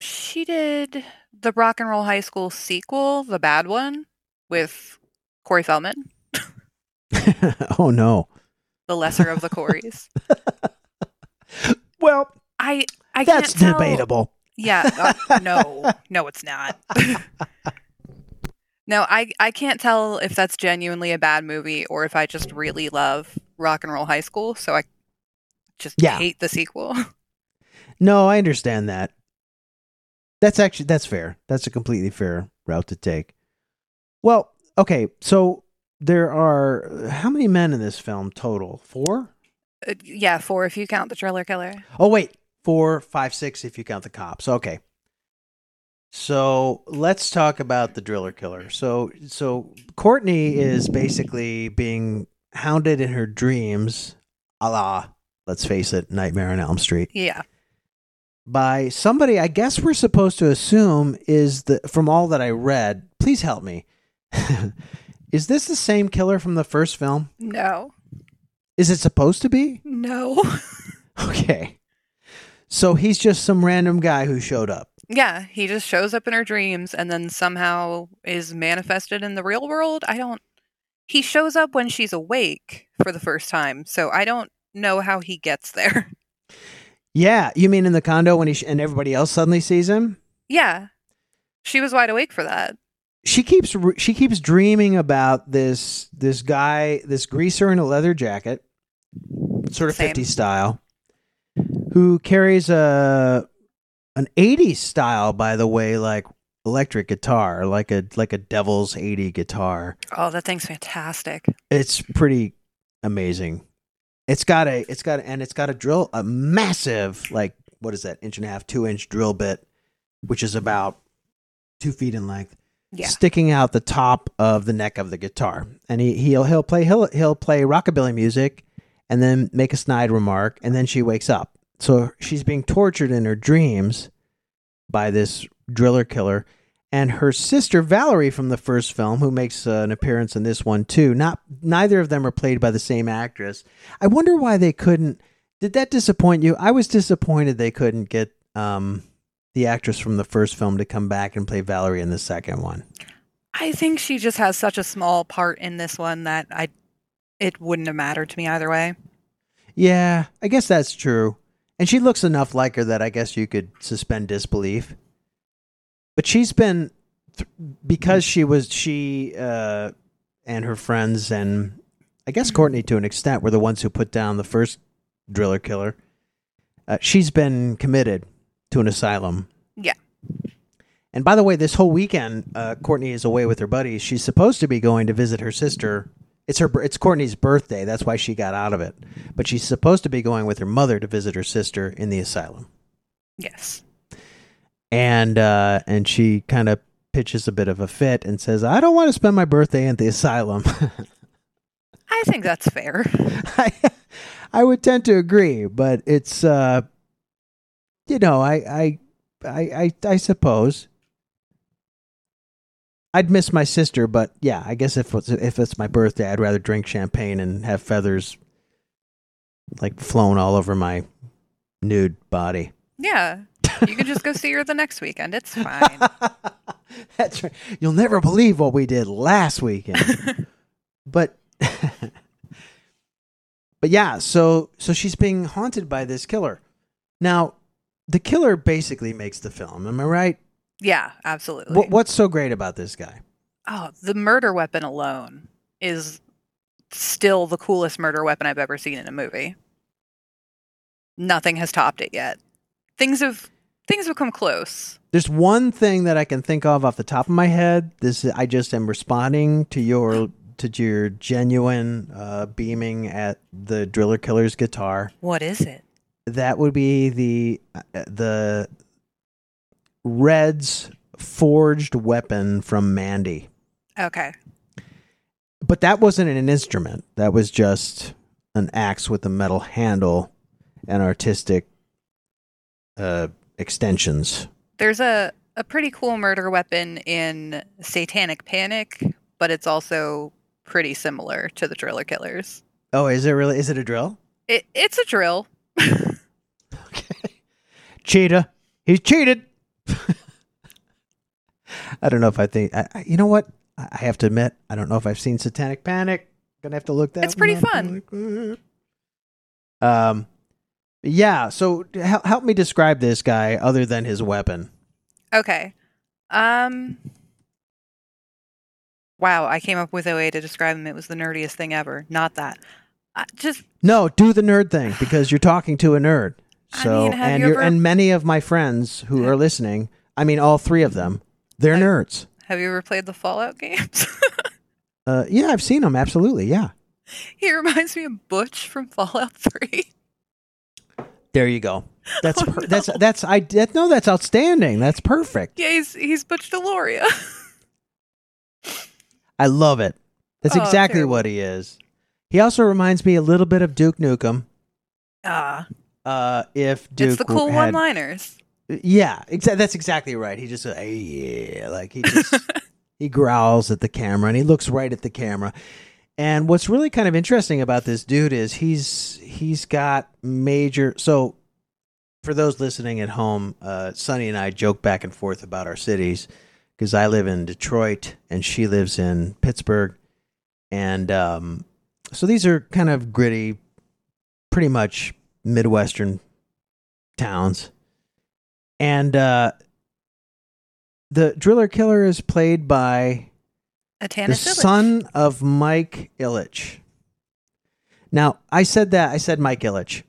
Speaker 3: she did the Rock and Roll High School sequel, the bad one, with Corey Feldman,
Speaker 2: oh no.
Speaker 3: the lesser of the Corys.
Speaker 2: Well,
Speaker 3: I I
Speaker 2: that's
Speaker 3: can't tell-
Speaker 2: debatable.
Speaker 3: Yeah, uh, no, no, it's not. No, I I can't tell if that's genuinely a bad movie or if I just really love Rock and Roll High School, so I just
Speaker 2: Yeah.
Speaker 3: hate the sequel.
Speaker 2: No, I understand that. That's actually that's fair. That's a completely fair route to take. Well, okay, so there are how many men in this film total? Four?
Speaker 3: Uh, yeah, four if you count the Driller Killer.
Speaker 2: Oh wait, four, five, six if you count the cops. Okay. So let's talk about the driller killer. So so Courtney is basically being hounded in her dreams, a la, let's face it, Nightmare on Elm Street,
Speaker 3: Yeah,
Speaker 2: by somebody I guess we're supposed to assume is the from all that I read, please help me. is this the same killer from the first film?
Speaker 3: no,
Speaker 2: Is it supposed to be?
Speaker 3: no.
Speaker 2: Okay. So he's just some random guy who showed up.
Speaker 3: Yeah, he just shows up in her dreams and then somehow is manifested in the real world. I don't. He shows up when she's awake for the first time, so I don't know how he gets there.
Speaker 2: Yeah, you mean in the condo when he sh- and everybody else suddenly sees him?
Speaker 3: yeah, she was wide awake for that.
Speaker 2: She keeps re- she keeps dreaming about this this guy, this greaser in a leather jacket, sort of
Speaker 3: Same.
Speaker 2: 50s style, who carries a an 80s style by the way like electric guitar, like a like a Devil's 80 guitar.
Speaker 3: Oh, that thing's fantastic.
Speaker 2: It's pretty amazing. It's got a it's got a, and it's got a drill a massive like what is that inch and a half two inch drill bit, which is about two feet in length,
Speaker 3: Yeah.
Speaker 2: sticking out the top of the neck of the guitar. And he he'll he'll play he'll he'll play rockabilly music, and then make a snide remark, and then she wakes up. So she's being tortured in her dreams by this driller killer. And her sister Valerie from the first film, who makes uh, an appearance in this one too. Not neither of them are played by the same actress. I wonder why they couldn't. Did that disappoint you? I was disappointed they couldn't get um, the actress from the first film to come back and play Valerie in the second one.
Speaker 3: I think she just has such a small part in this one that I it wouldn't have mattered to me either way.
Speaker 2: Yeah, I guess that's true. And she looks enough like her that I guess you could suspend disbelief. But she's been th- because she was she uh and her friends and I guess Courtney to an extent were the ones who put down the first driller killer. Uh, she's been committed to an asylum.
Speaker 3: Yeah.
Speaker 2: And by the way, this whole weekend, uh, Courtney is away with her buddies. She's supposed to be going to visit her sister. It's her. It's Courtney's birthday. That's why she got out of it. But she's supposed to be going with her mother to visit her sister in the asylum.
Speaker 3: Yes.
Speaker 2: And uh, and she kind of pitches a bit of a fit and says, "I don't want to spend my birthday at the asylum."
Speaker 3: I think that's fair.
Speaker 2: I, I would tend to agree, but it's uh, you know, I I I I, I suppose. I'd miss my sister, but yeah, I guess if it's, if it's my birthday, I'd rather drink champagne and have feathers like flown all over my nude body.
Speaker 3: Yeah. You can just go see her the next weekend. It's fine.
Speaker 2: That's right. You'll never believe what we did last weekend. but But yeah, so so she's being haunted by this killer. Now, the killer basically makes the film. Am I right?
Speaker 3: Yeah, absolutely.
Speaker 2: What, what's so great about this guy?
Speaker 3: Oh, the murder weapon alone is still the coolest murder weapon I've ever seen in a movie. Nothing has topped it yet. Things have things have come close.
Speaker 2: There's one thing that I can think of off the top of my head. This I just am responding to your to your genuine uh, beaming at the Driller Killer's guitar.
Speaker 3: What is it?
Speaker 2: That would be the uh, the Red's forged weapon from Mandy.
Speaker 3: Okay.
Speaker 2: But that wasn't an instrument. That was just an axe with a metal handle and artistic uh, extensions.
Speaker 3: There's a a pretty cool murder weapon in Satanic Panic, but it's also pretty similar to the Driller Killers.
Speaker 2: Oh, is it really? Is it a drill?
Speaker 3: It, it's a drill.
Speaker 2: Okay. Cheetah. He's cheated. I don't know if I think. I, I- you know what? I I have to admit, I don't know if I've seen Satanic Panic. Gonna have to look that. Up.
Speaker 3: It's pretty
Speaker 2: up. Um, yeah. So help, help me describe this guy other than his weapon.
Speaker 3: Okay. Um. Wow, I came up with a way to describe him. It was the nerdiest thing ever. Not that. I just
Speaker 2: No, do the nerd thing because you're talking to a nerd.
Speaker 3: I
Speaker 2: So
Speaker 3: mean,
Speaker 2: and
Speaker 3: you ever-
Speaker 2: and many of my friends who are listening, I mean all three of them, they're
Speaker 3: I-
Speaker 2: nerds.
Speaker 3: have you ever played the Fallout games?
Speaker 2: Uh, yeah, I've seen them. Absolutely, yeah.
Speaker 3: he reminds me of Butch from Fallout Three.
Speaker 2: There you go. That's
Speaker 3: Oh,
Speaker 2: per-
Speaker 3: no.
Speaker 2: that's that's I that, no, that's outstanding. That's perfect.
Speaker 3: Yeah, he's he's Butch Deloria.
Speaker 2: I love it. That's
Speaker 3: Oh,
Speaker 2: exactly
Speaker 3: terrible.
Speaker 2: what he is. He also reminds me a little bit of Duke Nukem.
Speaker 3: Ah,
Speaker 2: Uh, if Duke
Speaker 3: it's the cool
Speaker 2: had,
Speaker 3: one-liners.
Speaker 2: yeah, exa- that's exactly right. He just uh, "Hey, yeah, like he just he growls at the camera and he looks right at the camera. And what's really kind of interesting about this dude is he's he's got major. So, for those listening at home, uh, Sonny and I joke back and forth about our cities because I live in Detroit and she lives in Pittsburgh, and um, so these are kind of gritty, pretty much midwestern towns, and uh, the driller killer is played by the son of Mike Ilitch. Now, I said that I said Mike Ilitch.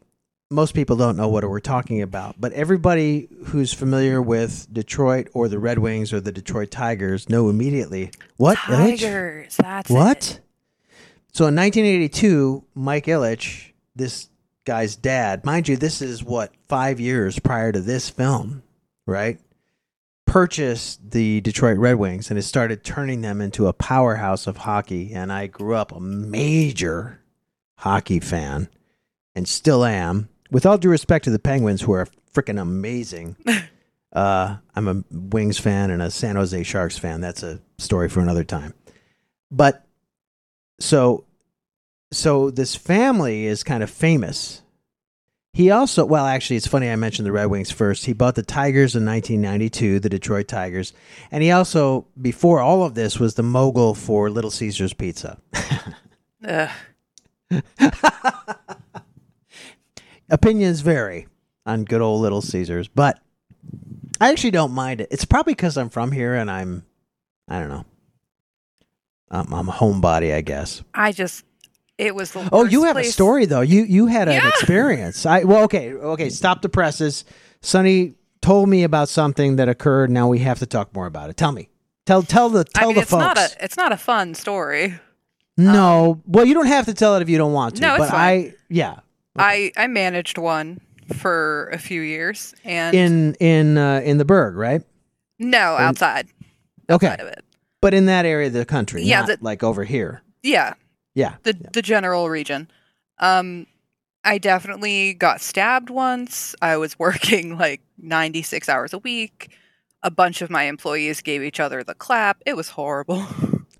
Speaker 2: Most people don't know what we're talking about, but everybody who's familiar with Detroit or the Red Wings or the Detroit Tigers know immediately what Ilitch?
Speaker 3: Tigers. That's
Speaker 2: What?
Speaker 3: it.
Speaker 2: So in 1982, Mike Illich, this guy's dad, mind you, this is what five years prior to this film, right? Purchased the Detroit Red Wings and has started turning them into a powerhouse of hockey. And I grew up a major hockey fan and still am. With all due respect to the Penguins, who are freaking amazing. uh, I'm a Wings fan and a San Jose Sharks fan. That's a story for another time. But so so this family is kind of famous. He also, well, actually, it's funny I mentioned the Red Wings first. He bought the Tigers in 1992, the Detroit Tigers, and he also, before all of this, was the mogul for Little Caesars Pizza. Opinions vary on good old Little Caesars, but I actually don't mind it. It's probably because I'm from here and I'm, I don't know, I'm, I'm a homebody, I guess.
Speaker 3: I just. It was the.
Speaker 2: Oh, you have a story though. You you had an
Speaker 3: Yeah.
Speaker 2: experience. I well, okay, okay. Stop the presses. Sonny told me about something that occurred. Now we have to talk more about it. Tell me. Tell tell the
Speaker 3: I
Speaker 2: tell
Speaker 3: mean,
Speaker 2: the
Speaker 3: it's
Speaker 2: folks.
Speaker 3: not a. It's not a fun story.
Speaker 2: no, well, you don't have to tell it if you don't want to.
Speaker 3: No, it's
Speaker 2: but
Speaker 3: fine.
Speaker 2: I yeah.
Speaker 3: I I managed one for a few years, and
Speaker 2: In in uh, in the Burgh, right?
Speaker 3: no outside.
Speaker 2: Okay,
Speaker 3: Outside of it.
Speaker 2: but in that area of the country,
Speaker 3: Yeah,
Speaker 2: not
Speaker 3: the-
Speaker 2: like over here.
Speaker 3: Yeah,
Speaker 2: Yeah.
Speaker 3: the the general region. Um, I definitely got stabbed once. I was working like 96 hours a week. A bunch of my employees gave each other the clap. It was horrible.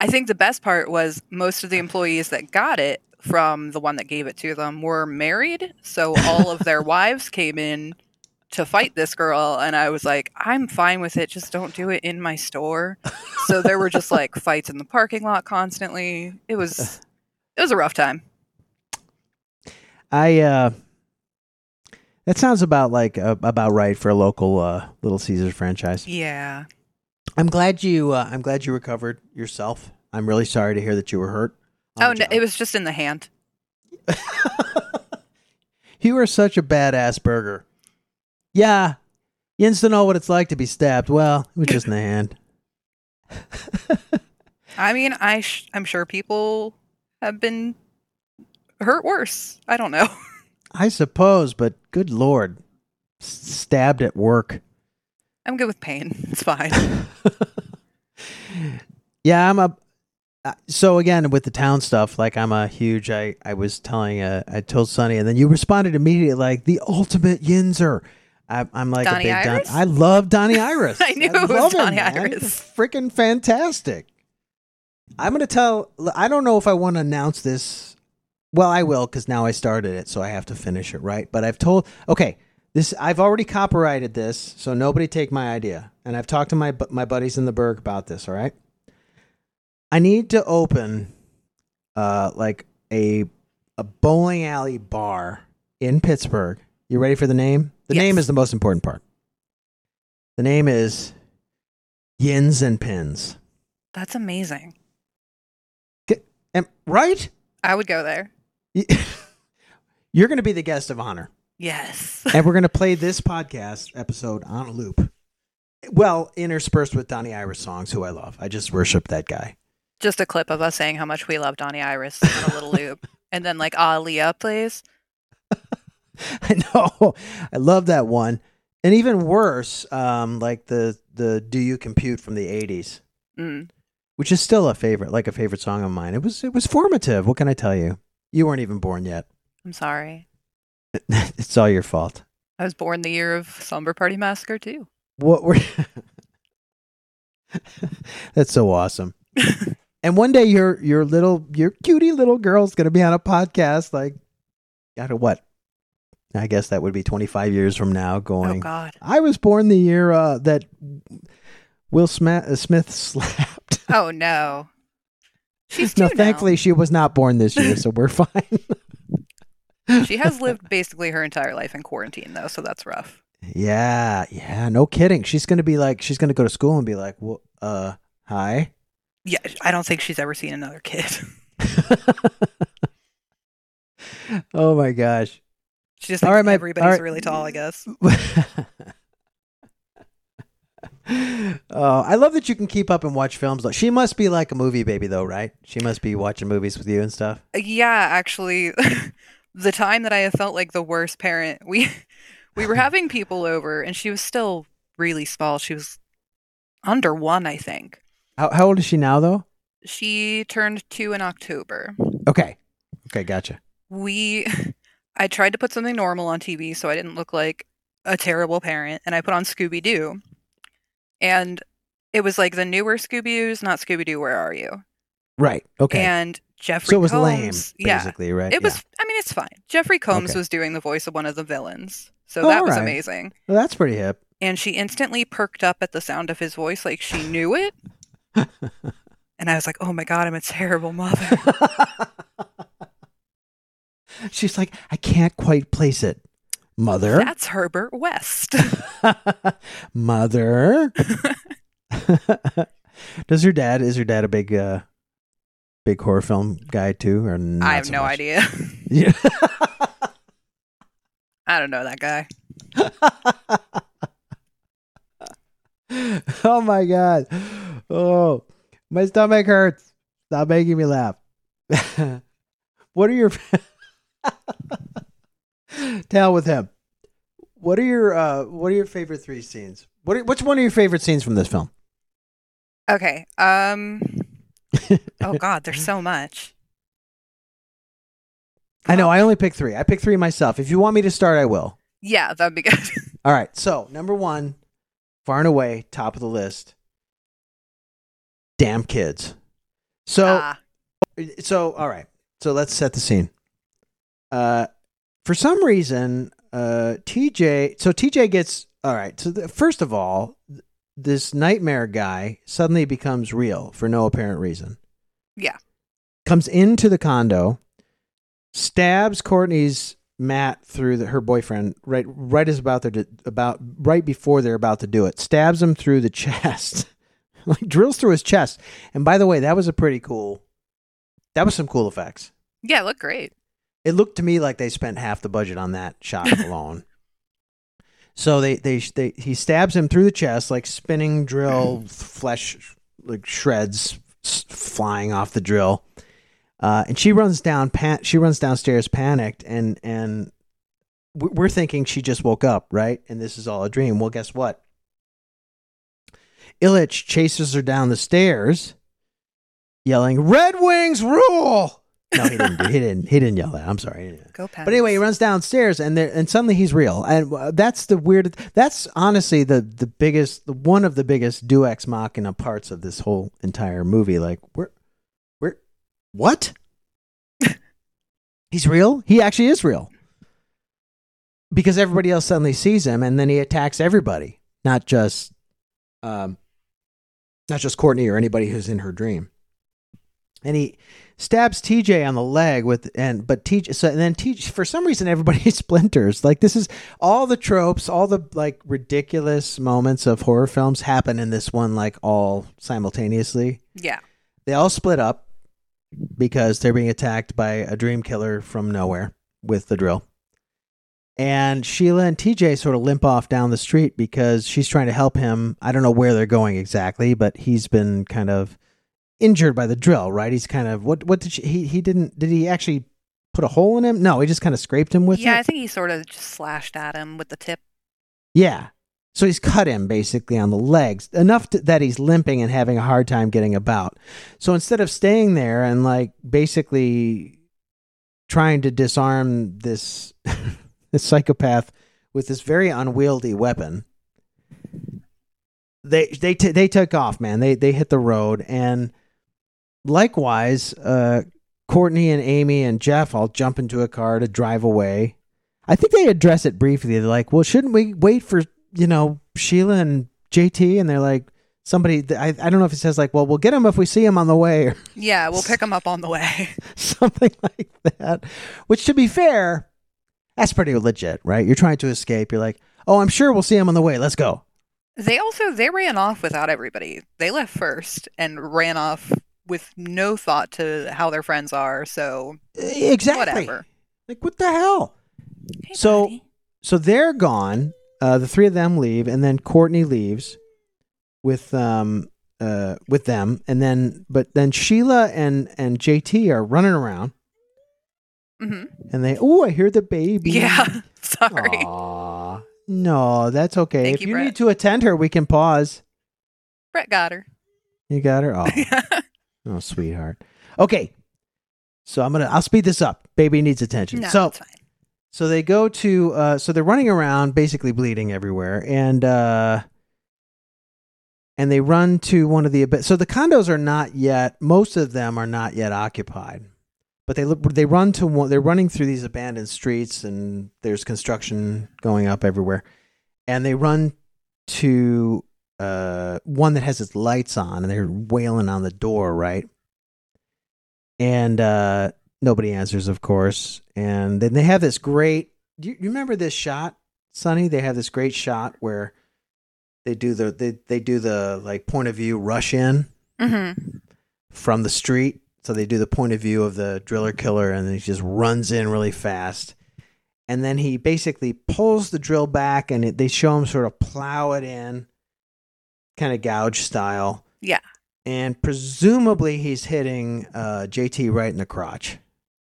Speaker 3: I think the best part was most of the employees that got it from the one that gave it to them were married, so all of their wives came in to fight this girl and I was like, I'm fine with it, just don't do it in my store. so there were just like fights in the parking lot constantly. It was it was a rough time.
Speaker 2: I uh that sounds about like uh, about right for a local uh, Little Caesars franchise.
Speaker 3: Yeah.
Speaker 2: I'm glad you uh, I'm glad you recovered yourself. I'm really sorry to hear that you were hurt.
Speaker 3: Oh no, it was just in the hand.
Speaker 2: you are such a badass burger. Yeah. You used to know what it's like to be stabbed. Well, it was just in the hand.
Speaker 3: I mean, I sh- I'm sure people have been hurt worse. I don't know.
Speaker 2: I suppose, but good lord. S- stabbed at work.
Speaker 3: I'm good with pain. It's fine.
Speaker 2: yeah, I'm a. uh, So again, with the town stuff, like I'm a huge. I I was telling. Uh, I told Sonny, and then you responded immediately like the ultimate Yinzer. I, I'm like
Speaker 3: Donnie
Speaker 2: a big Don. I love Donnie Iris.
Speaker 3: I knew it was
Speaker 2: love him,
Speaker 3: Donnie. Iris.
Speaker 2: Freaking fantastic. I'm gonna tell. I don't know if I want to announce this. Well, I will because now I started it, so I have to finish it right. But I've told. Okay, this I've already copyrighted this, so nobody take my idea. And I've talked to my my buddies in the Burgh about this. All right. I need to open, uh, like a a bowling alley bar in Pittsburgh. You ready for the name? The
Speaker 3: Yes.
Speaker 2: name is the most important part. The name is Yins and Pins.
Speaker 3: That's amazing.
Speaker 2: Am, right?
Speaker 3: I would go there.
Speaker 2: You're going to be the guest of honor.
Speaker 3: Yes.
Speaker 2: and we're going to play this podcast episode on a loop. Well, interspersed with Donnie Iris songs, who I love. I just worship that guy.
Speaker 3: Just a clip of us saying how much we love Donnie Iris on a little loop. And then like ah, Aaliyah plays.
Speaker 2: I know. I love that one. And even worse, um, like the the "Do You Compute" from the '80s,
Speaker 3: Mm.
Speaker 2: which is still a favorite, like a favorite song of mine. It was it was formative. What can I tell you? You weren't even born yet.
Speaker 3: I'm sorry.
Speaker 2: it's all your fault.
Speaker 3: I was born the year of Slumber Party Massacre too.
Speaker 2: What were? That's so awesome. and one day your your little your cutie little girl's gonna be on a podcast like, out of what? I guess that would be 25 years from now.
Speaker 3: Oh
Speaker 2: Going,
Speaker 3: God.
Speaker 2: I was born the year uh, that Will Smith, uh, Smith slapped.
Speaker 3: Oh no. She's
Speaker 2: no,
Speaker 3: two now.
Speaker 2: thankfully she was not born this year, so we're fine.
Speaker 3: She has lived basically her entire life in quarantine though, so that's rough.
Speaker 2: yeah, yeah, no kidding. She's gonna be like, she's gonna go to school and be like, well, uh, hi.
Speaker 3: Yeah, I don't think she's ever seen another kid.
Speaker 2: oh my gosh.
Speaker 3: She just thinks
Speaker 2: right, my-
Speaker 3: everybody's
Speaker 2: all right.
Speaker 3: really tall, I guess.
Speaker 2: oh, I love that you can keep up and watch films. She must be like a movie baby, though, right? She must be watching movies with you and stuff.
Speaker 3: Uh, Yeah, actually, the time that I have felt like the worst parent, we we were having people over, and she was still really small. She was under one, I think.
Speaker 2: How how old is she now, though?
Speaker 3: She turned two in October.
Speaker 2: Okay, okay, gotcha.
Speaker 3: We, I tried to put something normal on TV so I didn't look like a terrible parent, and I put on Scooby Doo, and it was like the newer Scooby Doo's, not Scooby Doo. Where are you?
Speaker 2: Right. Okay.
Speaker 3: And Jeffrey
Speaker 2: so it was
Speaker 3: Combs,
Speaker 2: lame,
Speaker 3: yeah,
Speaker 2: basically, right?
Speaker 3: It was. I mean, it's fine. Jeffrey Combs
Speaker 2: Okay.
Speaker 3: was doing the voice of one of the villains, so
Speaker 2: Oh,
Speaker 3: that was
Speaker 2: alright.
Speaker 3: amazing.
Speaker 2: Well, that's pretty hip.
Speaker 3: And she instantly perked up at the sound of his voice, like she knew it. and I was like, "Oh my god, I'm a terrible mother."
Speaker 2: She's like, I can't quite place it, mother.
Speaker 3: That's Herbert West.
Speaker 2: mother. Does her dad? Is her dad a big, uh, big horror film guy too, or not
Speaker 3: I have
Speaker 2: so
Speaker 3: no
Speaker 2: much?
Speaker 3: idea.
Speaker 2: Yeah.
Speaker 3: I don't know that guy.
Speaker 2: oh my god. Oh, my stomach hurts. Stop making me laugh. what are your tell with him? What are your uh what are your favorite three scenes? What are, what's one of your favorite scenes from this film?
Speaker 3: Okay. Um. Oh God, there's so much.
Speaker 2: I know I only picked three. I picked three myself. If you want me to start, I will.
Speaker 3: Yeah, that'd be good.
Speaker 2: All right. So number one, far and away, top of the list. Damn kids. So
Speaker 3: Ah,
Speaker 2: so all right. So let's set the scene. Uh, for some reason, uh, TJ. So TJ gets all right. So the, first of all, th- this nightmare guy suddenly becomes real for no apparent reason.
Speaker 3: Yeah.
Speaker 2: Comes into the condo, stabs Courtney's Matt through the, her boyfriend right right as about there to, about right before they're about to do it. Stabs him through the chest. like drills through his chest. And by the way, that was a pretty cool. That was some cool effects.
Speaker 3: Yeah, look great.
Speaker 2: It looked to me like they spent half the budget on that shot alone. So they, they they he stabs him through the chest like spinning drill flesh like shreds flying off the drill. Uh, and she runs down pan- she runs downstairs panicked and and we- we're thinking she just woke up, right? And this is all a dream. Well, guess what? Ilitch chases her down the stairs yelling, "Red Wings rule!" No, he didn't. do- he didn't. He didn't yell that. I'm sorry.
Speaker 3: Go Pens.
Speaker 2: But anyway, he runs downstairs, and there, and suddenly he's real, and uh, that's the weird. That's honestly the the biggest, the, one of the biggest Deus Ex Machina parts of this whole entire movie. Like, where, where, what? he's real. He actually is real, because everybody else suddenly sees him, and then he attacks everybody, not just, um, not just Courtney or anybody who's in her dream. And he stabs TJ on the leg with and but TJ so and then TJ for some reason everybody splinters. Like this is all the tropes, all the like ridiculous moments of horror films happen in this one like all simultaneously.
Speaker 3: yeah.
Speaker 2: They all split up because they're being attacked by a dream killer from nowhere with the drill. And Sheila and TJ sort of limp off down the street because she's trying to help him. I don't know where they're going exactly, but he's been kind of injured by the drill, right? He's kind of what what did she, he he didn't did he actually put a hole in him? No, he just kind of scraped him with
Speaker 3: yeah, I think he sort of just slashed at him with the tip.
Speaker 2: Yeah. So he's cut him basically on the legs enough to, that he's limping and having a hard time getting about. So instead of staying there and like basically trying to disarm this this psychopath with this very unwieldy weapon, they they t- they took off, man. They they hit the road and likewise, uh, Courtney and Amy and Jeff all jump into a car to drive away. I think they address it briefly. They're like, "Well, shouldn't we wait for you know Sheila and JT?" And they're like, "Somebody, I, I don't know if it says like, well, we'll get him if we see him on the way
Speaker 3: Yeah, we'll pick him up on the way.
Speaker 2: something like that." Which, to be fair, that's pretty legit, right? You're trying to escape. You're like, "Oh, I'm sure we'll see him on the way. Let's go."
Speaker 3: They also they ran off without everybody. They left first and ran off with no thought to how their friends are. So
Speaker 2: Exactly.
Speaker 3: whatever.
Speaker 2: Like, what the hell?
Speaker 3: Hey,
Speaker 2: So-
Speaker 3: buddy.
Speaker 2: so they're gone. Uh, the three of them leave, and then Courtney leaves with um uh with them, and then but then Sheila and and JT are running around,
Speaker 3: Mhm.
Speaker 2: and they oh I hear the baby.
Speaker 3: yeah, sorry.
Speaker 2: Aw. No, that's okay.
Speaker 3: Thank
Speaker 2: if
Speaker 3: you,
Speaker 2: you need to attend her, we can pause.
Speaker 3: Brett got her.
Speaker 2: You got her. Oh, oh, sweetheart. Okay, so I'm gonna I'll speed this up. Baby needs attention.
Speaker 3: no,
Speaker 2: so
Speaker 3: it's fine.
Speaker 2: So they go to uh so they're running around basically bleeding everywhere and uh and they run to one of the so the condos are not yet most of them are not yet occupied. But they look they run to one they're running through these abandoned streets and there's construction going up everywhere. And they run to uh one that has its lights on and they're wailing on the door, right? And uh nobody answers, of course. And then they have this great. Do you, you remember this shot, Sonny? They have this great shot where they do the they, they do the like point of view rush in
Speaker 3: Mm-hmm.
Speaker 2: from the street. So they do the point of view of the driller killer, and then he just runs in really fast. And then he basically pulls the drill back, and it, they show him sort of plow it in, kind of gouge style.
Speaker 3: Yeah.
Speaker 2: And presumably he's hitting uh, JT right in the crotch.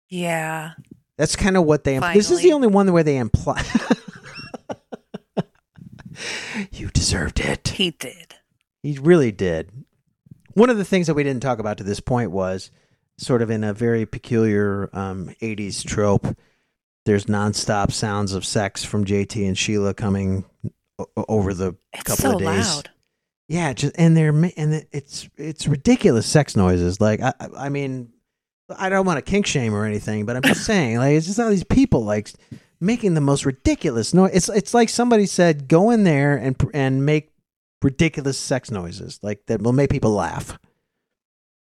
Speaker 3: Yeah.
Speaker 2: That's kind of what they. Impl- this is the only one where they imply. you deserved it.
Speaker 3: He did.
Speaker 2: He really did. One of the things that we didn't talk about to this point was sort of in a very peculiar um, 80s trope. There's nonstop sounds of sex from JT and Sheila coming o- over the
Speaker 3: It's
Speaker 2: couple
Speaker 3: so
Speaker 2: of days.
Speaker 3: loud.
Speaker 2: Yeah, just and they're and it's it's ridiculous sex noises. Like I, I- mean, I don't want to kink shame or anything, but I'm just saying, like it's just all these people like making the most ridiculous noise. It's it's like somebody said, "Go in there and and make ridiculous sex noises like that will make people laugh."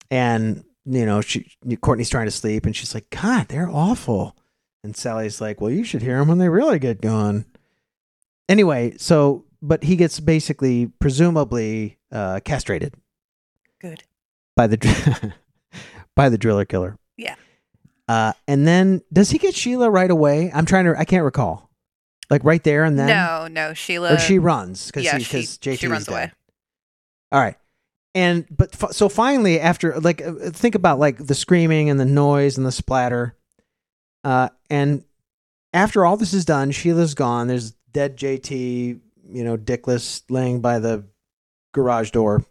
Speaker 2: And you know, she Courtney's trying to sleep, and she's like, "God, they're awful." And Sally's like, "Well, you should hear them when they really get going." Anyway, so but he gets basically, presumably, uh, castrated
Speaker 3: Good.
Speaker 2: by the dr- by the driller killer.
Speaker 3: Yeah.
Speaker 2: Uh, and then does he get Sheila right away? I'm trying to. I can't recall. Like right there and then.
Speaker 3: no, no, Sheila.
Speaker 2: Or she runs because
Speaker 3: yeah, she-
Speaker 2: JT
Speaker 3: she runs away.
Speaker 2: All right. And but f- so finally after like uh, think about like the screaming and the noise and the splatter, uh, and after all this is done, Sheila's gone. There's dead JT, you know, dickless laying by the garage door.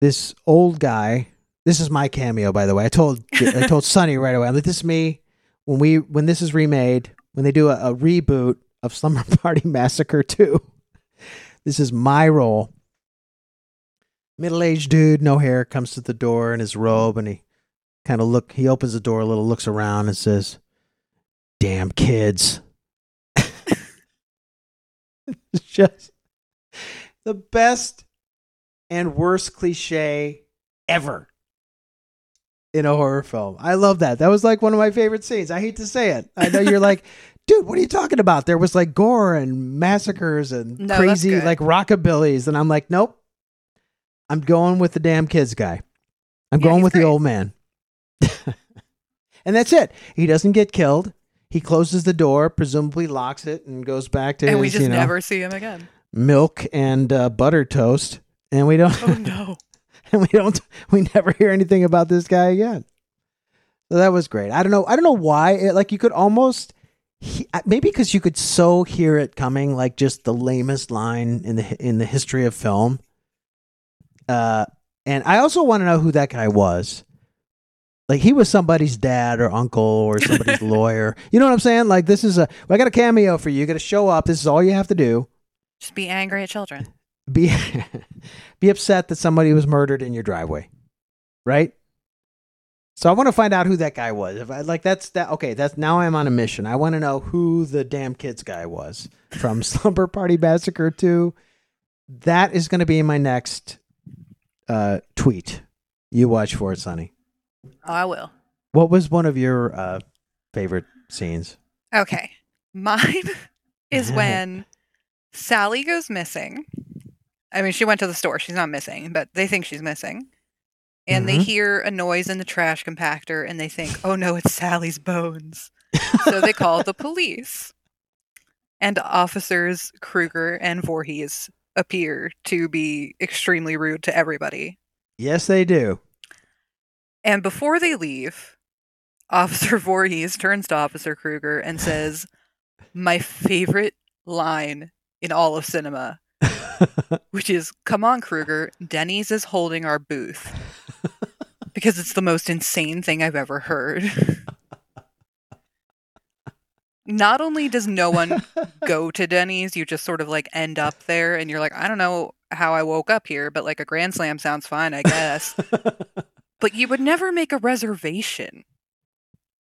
Speaker 2: This old guy. This is my cameo, by the way. I told I told Sonny right away. I'm like, this is me when we when this is remade when they do a, a reboot of Slumber Party Massacre 2. This is my role. Middle aged dude, no hair, comes to the door in his robe and he kind of look he opens the door a little, looks around and says, Damn kids. It's just the best and worst cliche ever in a horror film. I love that. That was like one of my favorite scenes. I hate to say it. I know you're like, dude, what are you talking about? There was like gore and massacres and
Speaker 3: No,
Speaker 2: crazy like rockabillys. And I'm like, nope. I'm going with the damn kids guy. I'm
Speaker 3: Yeah,
Speaker 2: going with the old man. and that's it. He doesn't get killed. He closes the door, presumably locks it, and goes back to
Speaker 3: and
Speaker 2: his,
Speaker 3: we just
Speaker 2: you know,
Speaker 3: never see him again.
Speaker 2: milk and uh, butter toast. And we don't
Speaker 3: Oh no.
Speaker 2: and we don't we never hear anything about this guy again so that was great i don't know i don't know why it, like you could almost he, maybe because you could so hear it coming like just the lamest line in the in the history of film uh and i also want to know who that guy was like he was somebody's dad or uncle or somebody's lawyer you know what i'm saying like this is a i got a cameo for you you got to show up this is all you have to do
Speaker 3: Just be angry at children.
Speaker 2: be be upset that somebody was murdered in your driveway, right? So I want to find out who that guy was. If I like that's that okay, that's now I'm on a mission. I want to know who the damn kids guy was from Slumber Party Massacre 2. That is going to be my next uh tweet. You watch for it, Sonny.
Speaker 3: Oh, I will.
Speaker 2: What was one of your uh favorite scenes?
Speaker 3: Okay. Mine is when Sally goes missing. I mean, she went to the store. She's not missing, but they think she's missing. And they
Speaker 2: Mhm.
Speaker 3: hear a noise in the trash compactor and they think, oh no, it's Sally's bones. so they call the police. And officers Kruger and Voorhees appear to be extremely rude to everybody.
Speaker 2: Yes, they do.
Speaker 3: And before they leave, Officer Voorhees turns to Officer Kruger and says, My favorite line in all of cinema, which is, Come on, Kruger, Denny's is holding our booth. Because it's the most insane thing I've ever heard. Not only does no one go to Denny's, you just sort of like end up there and you're like, I don't know how I woke up here, but like a Grand Slam sounds fine, I guess. but you would never make a reservation.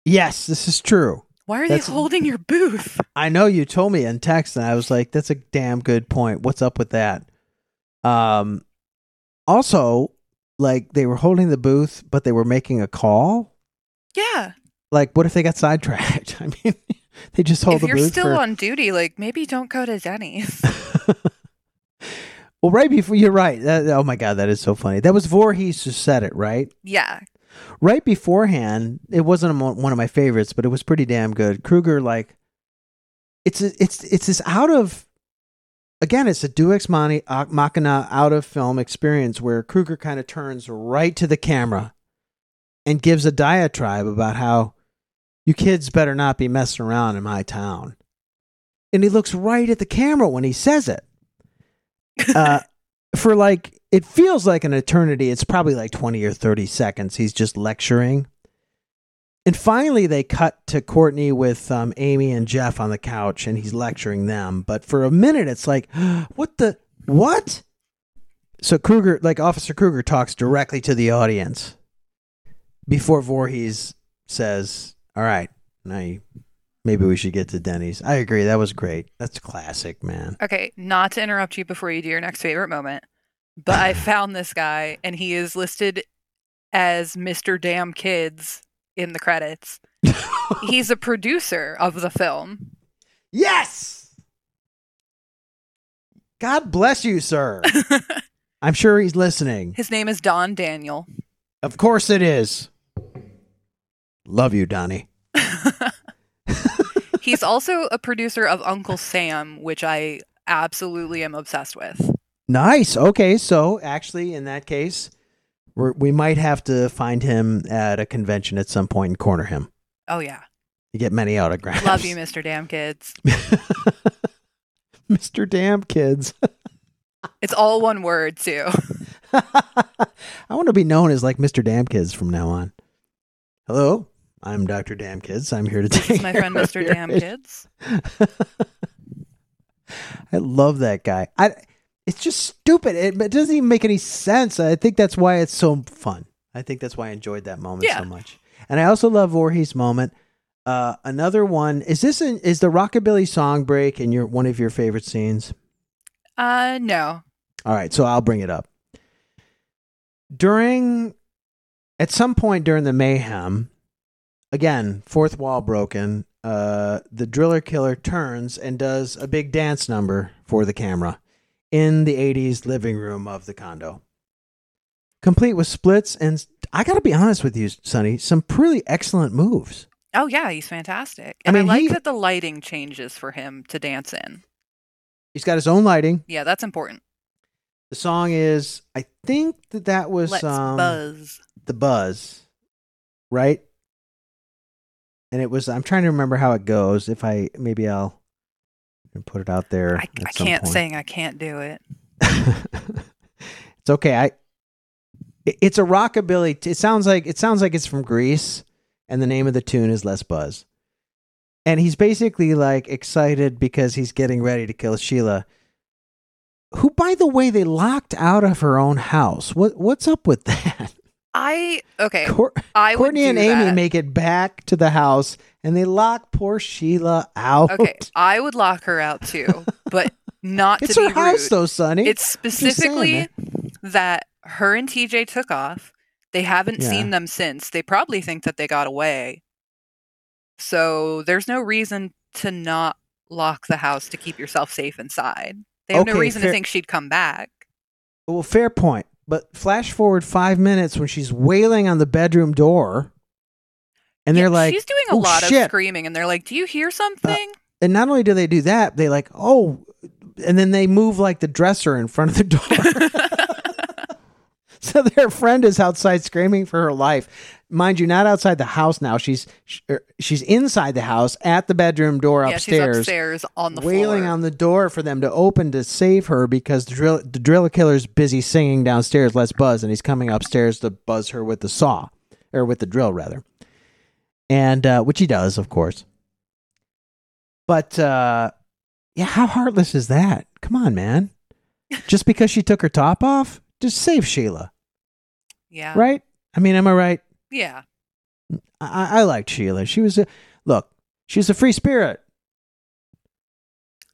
Speaker 2: yes, this is true.
Speaker 3: Why are
Speaker 2: That's-
Speaker 3: they holding your booth?
Speaker 2: I know you told me in text, and I was like, "That's a damn good point. What's up with that?" Um, also, like they were holding the booth, but they were making a call.
Speaker 3: Yeah.
Speaker 2: Like, what if they got sidetracked? I mean, they just hold
Speaker 3: if
Speaker 2: the
Speaker 3: you're still
Speaker 2: for.
Speaker 3: on duty, like maybe don't go to Denny's.
Speaker 2: Well, right before you're right. That, oh my god, that is so funny. That was Voorhees who said it, right?
Speaker 3: yeah.
Speaker 2: right beforehand, it wasn't mo- one of my favorites, but it was pretty damn good. Kruger, like, it's a, it's it's this out of, again, it's a Duex Mani uh, Machina out of film experience where Kruger kind of turns right to the camera and gives a diatribe about how you kids better not be messing around in my town, and he looks right at the camera when he says it. Uh, for like it feels like an eternity. It's probably like 20 or 30 seconds. He's just lecturing. And finally, they cut to Courtney with um, Amy and Jeff on the couch, and he's lecturing them. But for a minute, it's like, what the? What? So Kruger, like Officer Kruger, talks directly to the audience before Voorhees says, All right, now you maybe we should get to Denny's. I agree. That was great. That's classic, man.
Speaker 3: Okay, not to interrupt you before you do your next favorite moment, but I found this guy and he is listed as Mr. Damn Kids in the credits. He's a producer of the film.
Speaker 2: yes. God bless you, sir. I'm sure he's listening.
Speaker 3: His name is Don Daniel.
Speaker 2: Of course it is. Love you, Donnie.
Speaker 3: He's also a producer of Uncle Sam, which I absolutely am obsessed with.
Speaker 2: Nice. Okay, so actually, in that case, we're, we might have to find him at a convention at some point and corner him.
Speaker 3: Oh yeah.
Speaker 2: You get many autographs.
Speaker 3: Love you, Mr. Damn Kids.
Speaker 2: Mr. Damn Kids.
Speaker 3: It's all one word too.
Speaker 2: I want to be known as like Mr. Damn Kids from now on. Hello, I'm Dr. Damn Kids. I'm here to take
Speaker 3: my friend Mr. Damn. Kids.
Speaker 2: I love that guy. I it's just stupid. It, it doesn't even make any sense. I think that's why it's so fun. I think that's why I enjoyed that moment
Speaker 3: Yeah.
Speaker 2: so much. And I also love Voorhees' moment. Uh, another one is this in, is the rockabilly song break in your one of your favorite scenes?
Speaker 3: Uh no.
Speaker 2: All right, so I'll bring it up. During, at some point during the mayhem, again, fourth wall broken, uh, the driller killer turns and does a big dance number for the camera in the 80s living room of the condo. Complete with splits, and I got to be honest with you, Sonny, some pretty excellent moves.
Speaker 3: Oh yeah, he's fantastic. And I,
Speaker 2: mean,
Speaker 3: like
Speaker 2: he-
Speaker 3: that the lighting changes for him to dance in.
Speaker 2: He's got his own lighting.
Speaker 3: Yeah, that's important.
Speaker 2: The song is, I think that that was
Speaker 3: Let's
Speaker 2: um,
Speaker 3: buzz.
Speaker 2: the buzz, right? And it was. I'm trying to remember how it goes. If I maybe I'll put it out there.
Speaker 3: I, I can't
Speaker 2: point.
Speaker 3: sing. I can't do it.
Speaker 2: it's okay. I. it- It's a rockabilly. It sounds like it sounds like it's from Grease, and the name of the tune is "Let's Buzz." And he's basically like excited because he's getting ready to kill Sheila, who, by the way, they locked out of her own house. What what's up with that?
Speaker 3: I okay.
Speaker 2: Cour-
Speaker 3: I would
Speaker 2: Courtney and Amy
Speaker 3: that.
Speaker 2: make it back to the house and they lock poor Sheila out.
Speaker 3: Okay, I would lock her out too, but not
Speaker 2: It's
Speaker 3: to
Speaker 2: her
Speaker 3: be
Speaker 2: house
Speaker 3: rude.
Speaker 2: though, Sonny.
Speaker 3: It's specifically that her and TJ took off. They haven't
Speaker 2: Yeah.
Speaker 3: seen them since. They probably think that they got away. So there's no reason to not lock the house to keep yourself safe inside. They have no reason
Speaker 2: fair-
Speaker 3: to think she'd come back.
Speaker 2: well, fair point. But flash forward five minutes when she's wailing on the bedroom door, and they're like,
Speaker 3: she's doing a
Speaker 2: "Oh,
Speaker 3: lot
Speaker 2: shit."
Speaker 3: of screaming, and they're like, "Do you hear uh, something?"
Speaker 2: and not only do they do that, they like, oh, and then they move like the dresser in front of the door. so their friend is outside screaming for her life. Mind you, not outside the house now. She's er, she's inside the house at the bedroom door
Speaker 3: yeah, she's
Speaker 2: upstairs.
Speaker 3: upstairs on the
Speaker 2: wailing
Speaker 3: floor.
Speaker 2: on the door for them to open to save her because the drill the driller killer's busy singing downstairs. Let's buzz, and he's coming upstairs to buzz her with the saw or with the drill rather, and uh, which he does, of course. But uh, yeah, how heartless is that? Come on, man. Just because she took her top off, just save Sheila,
Speaker 3: yeah,
Speaker 2: right? I mean, am I right?
Speaker 3: Yeah.
Speaker 2: I, I liked Sheila. She was a look. She's a free spirit.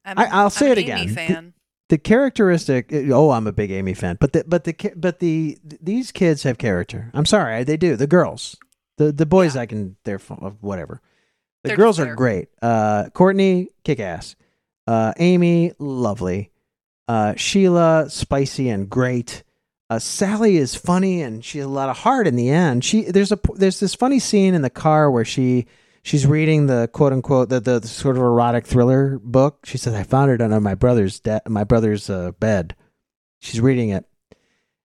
Speaker 3: I'm,
Speaker 2: I- I'll say
Speaker 3: I'm
Speaker 2: it again.
Speaker 3: Fan.
Speaker 2: the characteristic oh i'm a big amy fan but the but the but the these kids have character i'm sorry they do the girls the the boys i can they're whatever the
Speaker 3: They're
Speaker 2: girls are great uh courtney kick ass uh amy lovely uh sheila spicy and great uh, Sally is funny and she has a lot of heart in the end. She there's a there's this funny scene in the car where she she's reading the quote unquote the, the, the sort of erotic thriller book. She says I found it under my brother's de- my brother's uh, bed. She's reading it,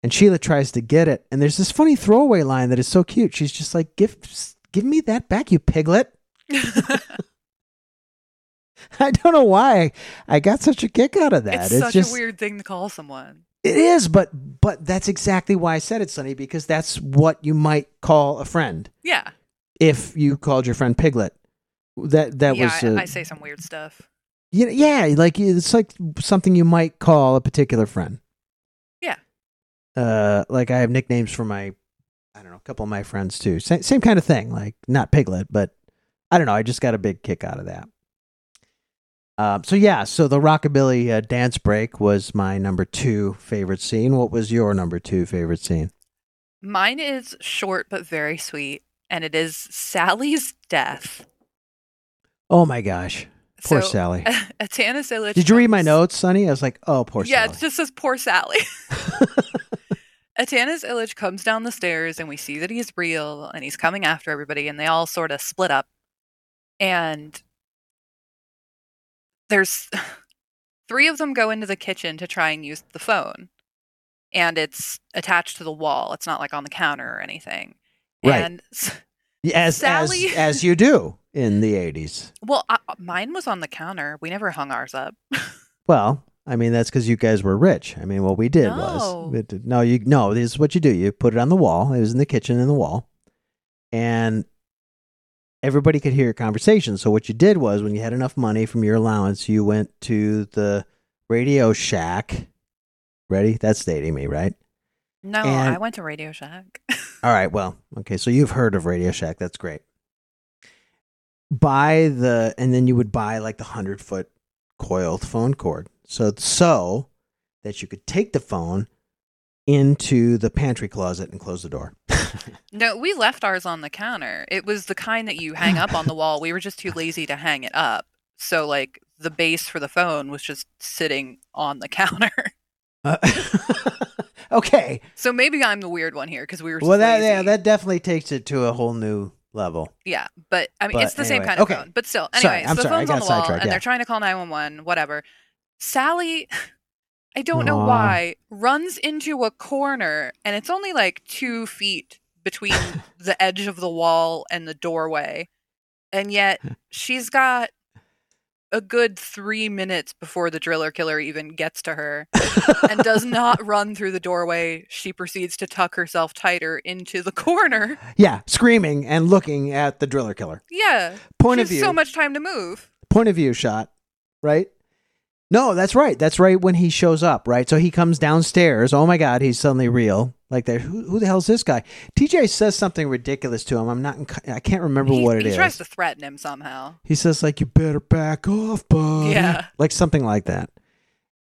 Speaker 2: and Sheila tries to get it. And there's this funny throwaway line that is so cute. She's just like, "Give give me that back, you piglet." I don't know why I got such a kick out of that.
Speaker 3: it's such
Speaker 2: just
Speaker 3: a weird thing to call someone.
Speaker 2: It is, but but that's exactly why I said it, Sonny, because that's what you might call a friend
Speaker 3: Yeah,
Speaker 2: if you called your friend Piglet. That that
Speaker 3: yeah.
Speaker 2: was
Speaker 3: I,
Speaker 2: uh,
Speaker 3: I say some weird stuff.
Speaker 2: yeah, yeah, like it's like something you might call a particular friend.
Speaker 3: Yeah.
Speaker 2: Uh, like I have nicknames for my, I don't know, a couple of my friends too. Same, same kind of thing. Like not Piglet, but I don't know. I just got a big kick out of that. Um, so yeah, so the rockabilly uh, dance break was my number two favorite scene. What was your number two favorite scene?
Speaker 3: Mine is short but very sweet, and it is Sally's death.
Speaker 2: Oh my gosh, poor
Speaker 3: So,
Speaker 2: Sally.
Speaker 3: Atanas Ilitch.
Speaker 2: Did you read my notes, Sonny? I was like, oh, poor
Speaker 3: yeah,
Speaker 2: Sally.
Speaker 3: Yeah, it just says poor Sally. Atanas Ilitch comes down the stairs and we see that he's real and he's coming after everybody and they all sort of split up. And there's three of them go into the kitchen to try and use the phone. And it's attached to the wall. It's not like on the counter or anything.
Speaker 2: Right.
Speaker 3: And
Speaker 2: as
Speaker 3: Sally-
Speaker 2: as as you do in the eighties.
Speaker 3: well, I, uh, mine was on the counter. We never hung ours up.
Speaker 2: Well, I mean that's because you guys were rich. I mean, what we did
Speaker 3: No.
Speaker 2: was did- no, you no. This is what you do. You put it on the wall. It was in the kitchen in the wall, and everybody could hear your conversation. So what you did was, when you had enough money from your allowance, you went to the Radio Shack. Ready? That's dating me, right?
Speaker 3: No,
Speaker 2: And-
Speaker 3: I went to Radio Shack.
Speaker 2: All right. Well, okay. So you've heard of Radio Shack. That's great. Buy the, and then you would buy like the hundred foot coiled phone cord. So so that you could take the phone into the pantry closet and close the door.
Speaker 3: No, we left ours on the counter. It was the kind that you hang up on the wall. We were just too lazy to hang it up. So like the base for the phone was just sitting on the counter.
Speaker 2: Uh, okay.
Speaker 3: So maybe I'm the weird one here because we were
Speaker 2: Well, that
Speaker 3: lazy.
Speaker 2: yeah, that definitely takes it to a whole new level.
Speaker 3: Yeah, but I mean,
Speaker 2: But
Speaker 3: it's the same kind of
Speaker 2: okay.
Speaker 3: phone. But still, anyway, so the
Speaker 2: sorry,
Speaker 3: phone's on the wall, and
Speaker 2: yeah.
Speaker 3: they're trying to call 911, whatever. Sally, I don't know why, runs into a corner, and it's only like two feet between the edge of the wall and the doorway, and yet she's got a good three minutes before the driller killer even gets to her and does not run through the doorway. She proceeds to tuck herself tighter into the corner.
Speaker 2: yeah, screaming and looking at the driller killer.
Speaker 3: Yeah.
Speaker 2: Point of view.
Speaker 3: so much time to move.
Speaker 2: point of view shot, right? No, that's right. That's right when he shows up, right? So he comes downstairs. Oh my God, he's suddenly real. Like that. Who, who the hell's this guy? TJ says something ridiculous to him. I'm not. I can't remember
Speaker 3: he,
Speaker 2: what it
Speaker 3: he
Speaker 2: is.
Speaker 3: tries to threaten him somehow.
Speaker 2: he says like, "You better back off, bud."
Speaker 3: Yeah.
Speaker 2: like something like that.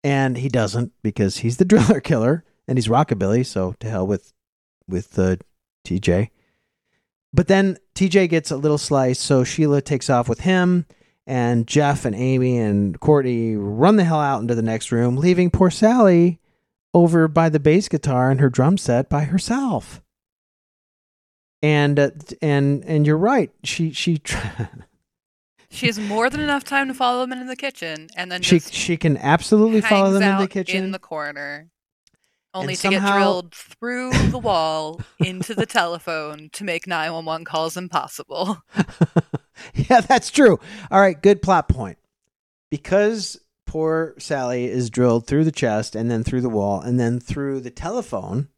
Speaker 2: And he doesn't because he's the driller killer and he's rockabilly. So to hell with with uh, TJ. But then TJ gets a little slice, so Sheila takes off with him, and Jeff and Amy and Courtney run the hell out into the next room, leaving poor Sally over by the bass guitar and her drum set by herself. And uh, and and you're right. She she
Speaker 3: She has more than enough time to follow them into the kitchen, and then
Speaker 2: she she can absolutely follow them in the kitchen.
Speaker 3: in the corner, only
Speaker 2: And
Speaker 3: to get drilled through the wall into the telephone to make 911 calls impossible.
Speaker 2: yeah, that's true. All right, good plot point. Because poor Sally is drilled through the chest and then through the wall and then through the telephone,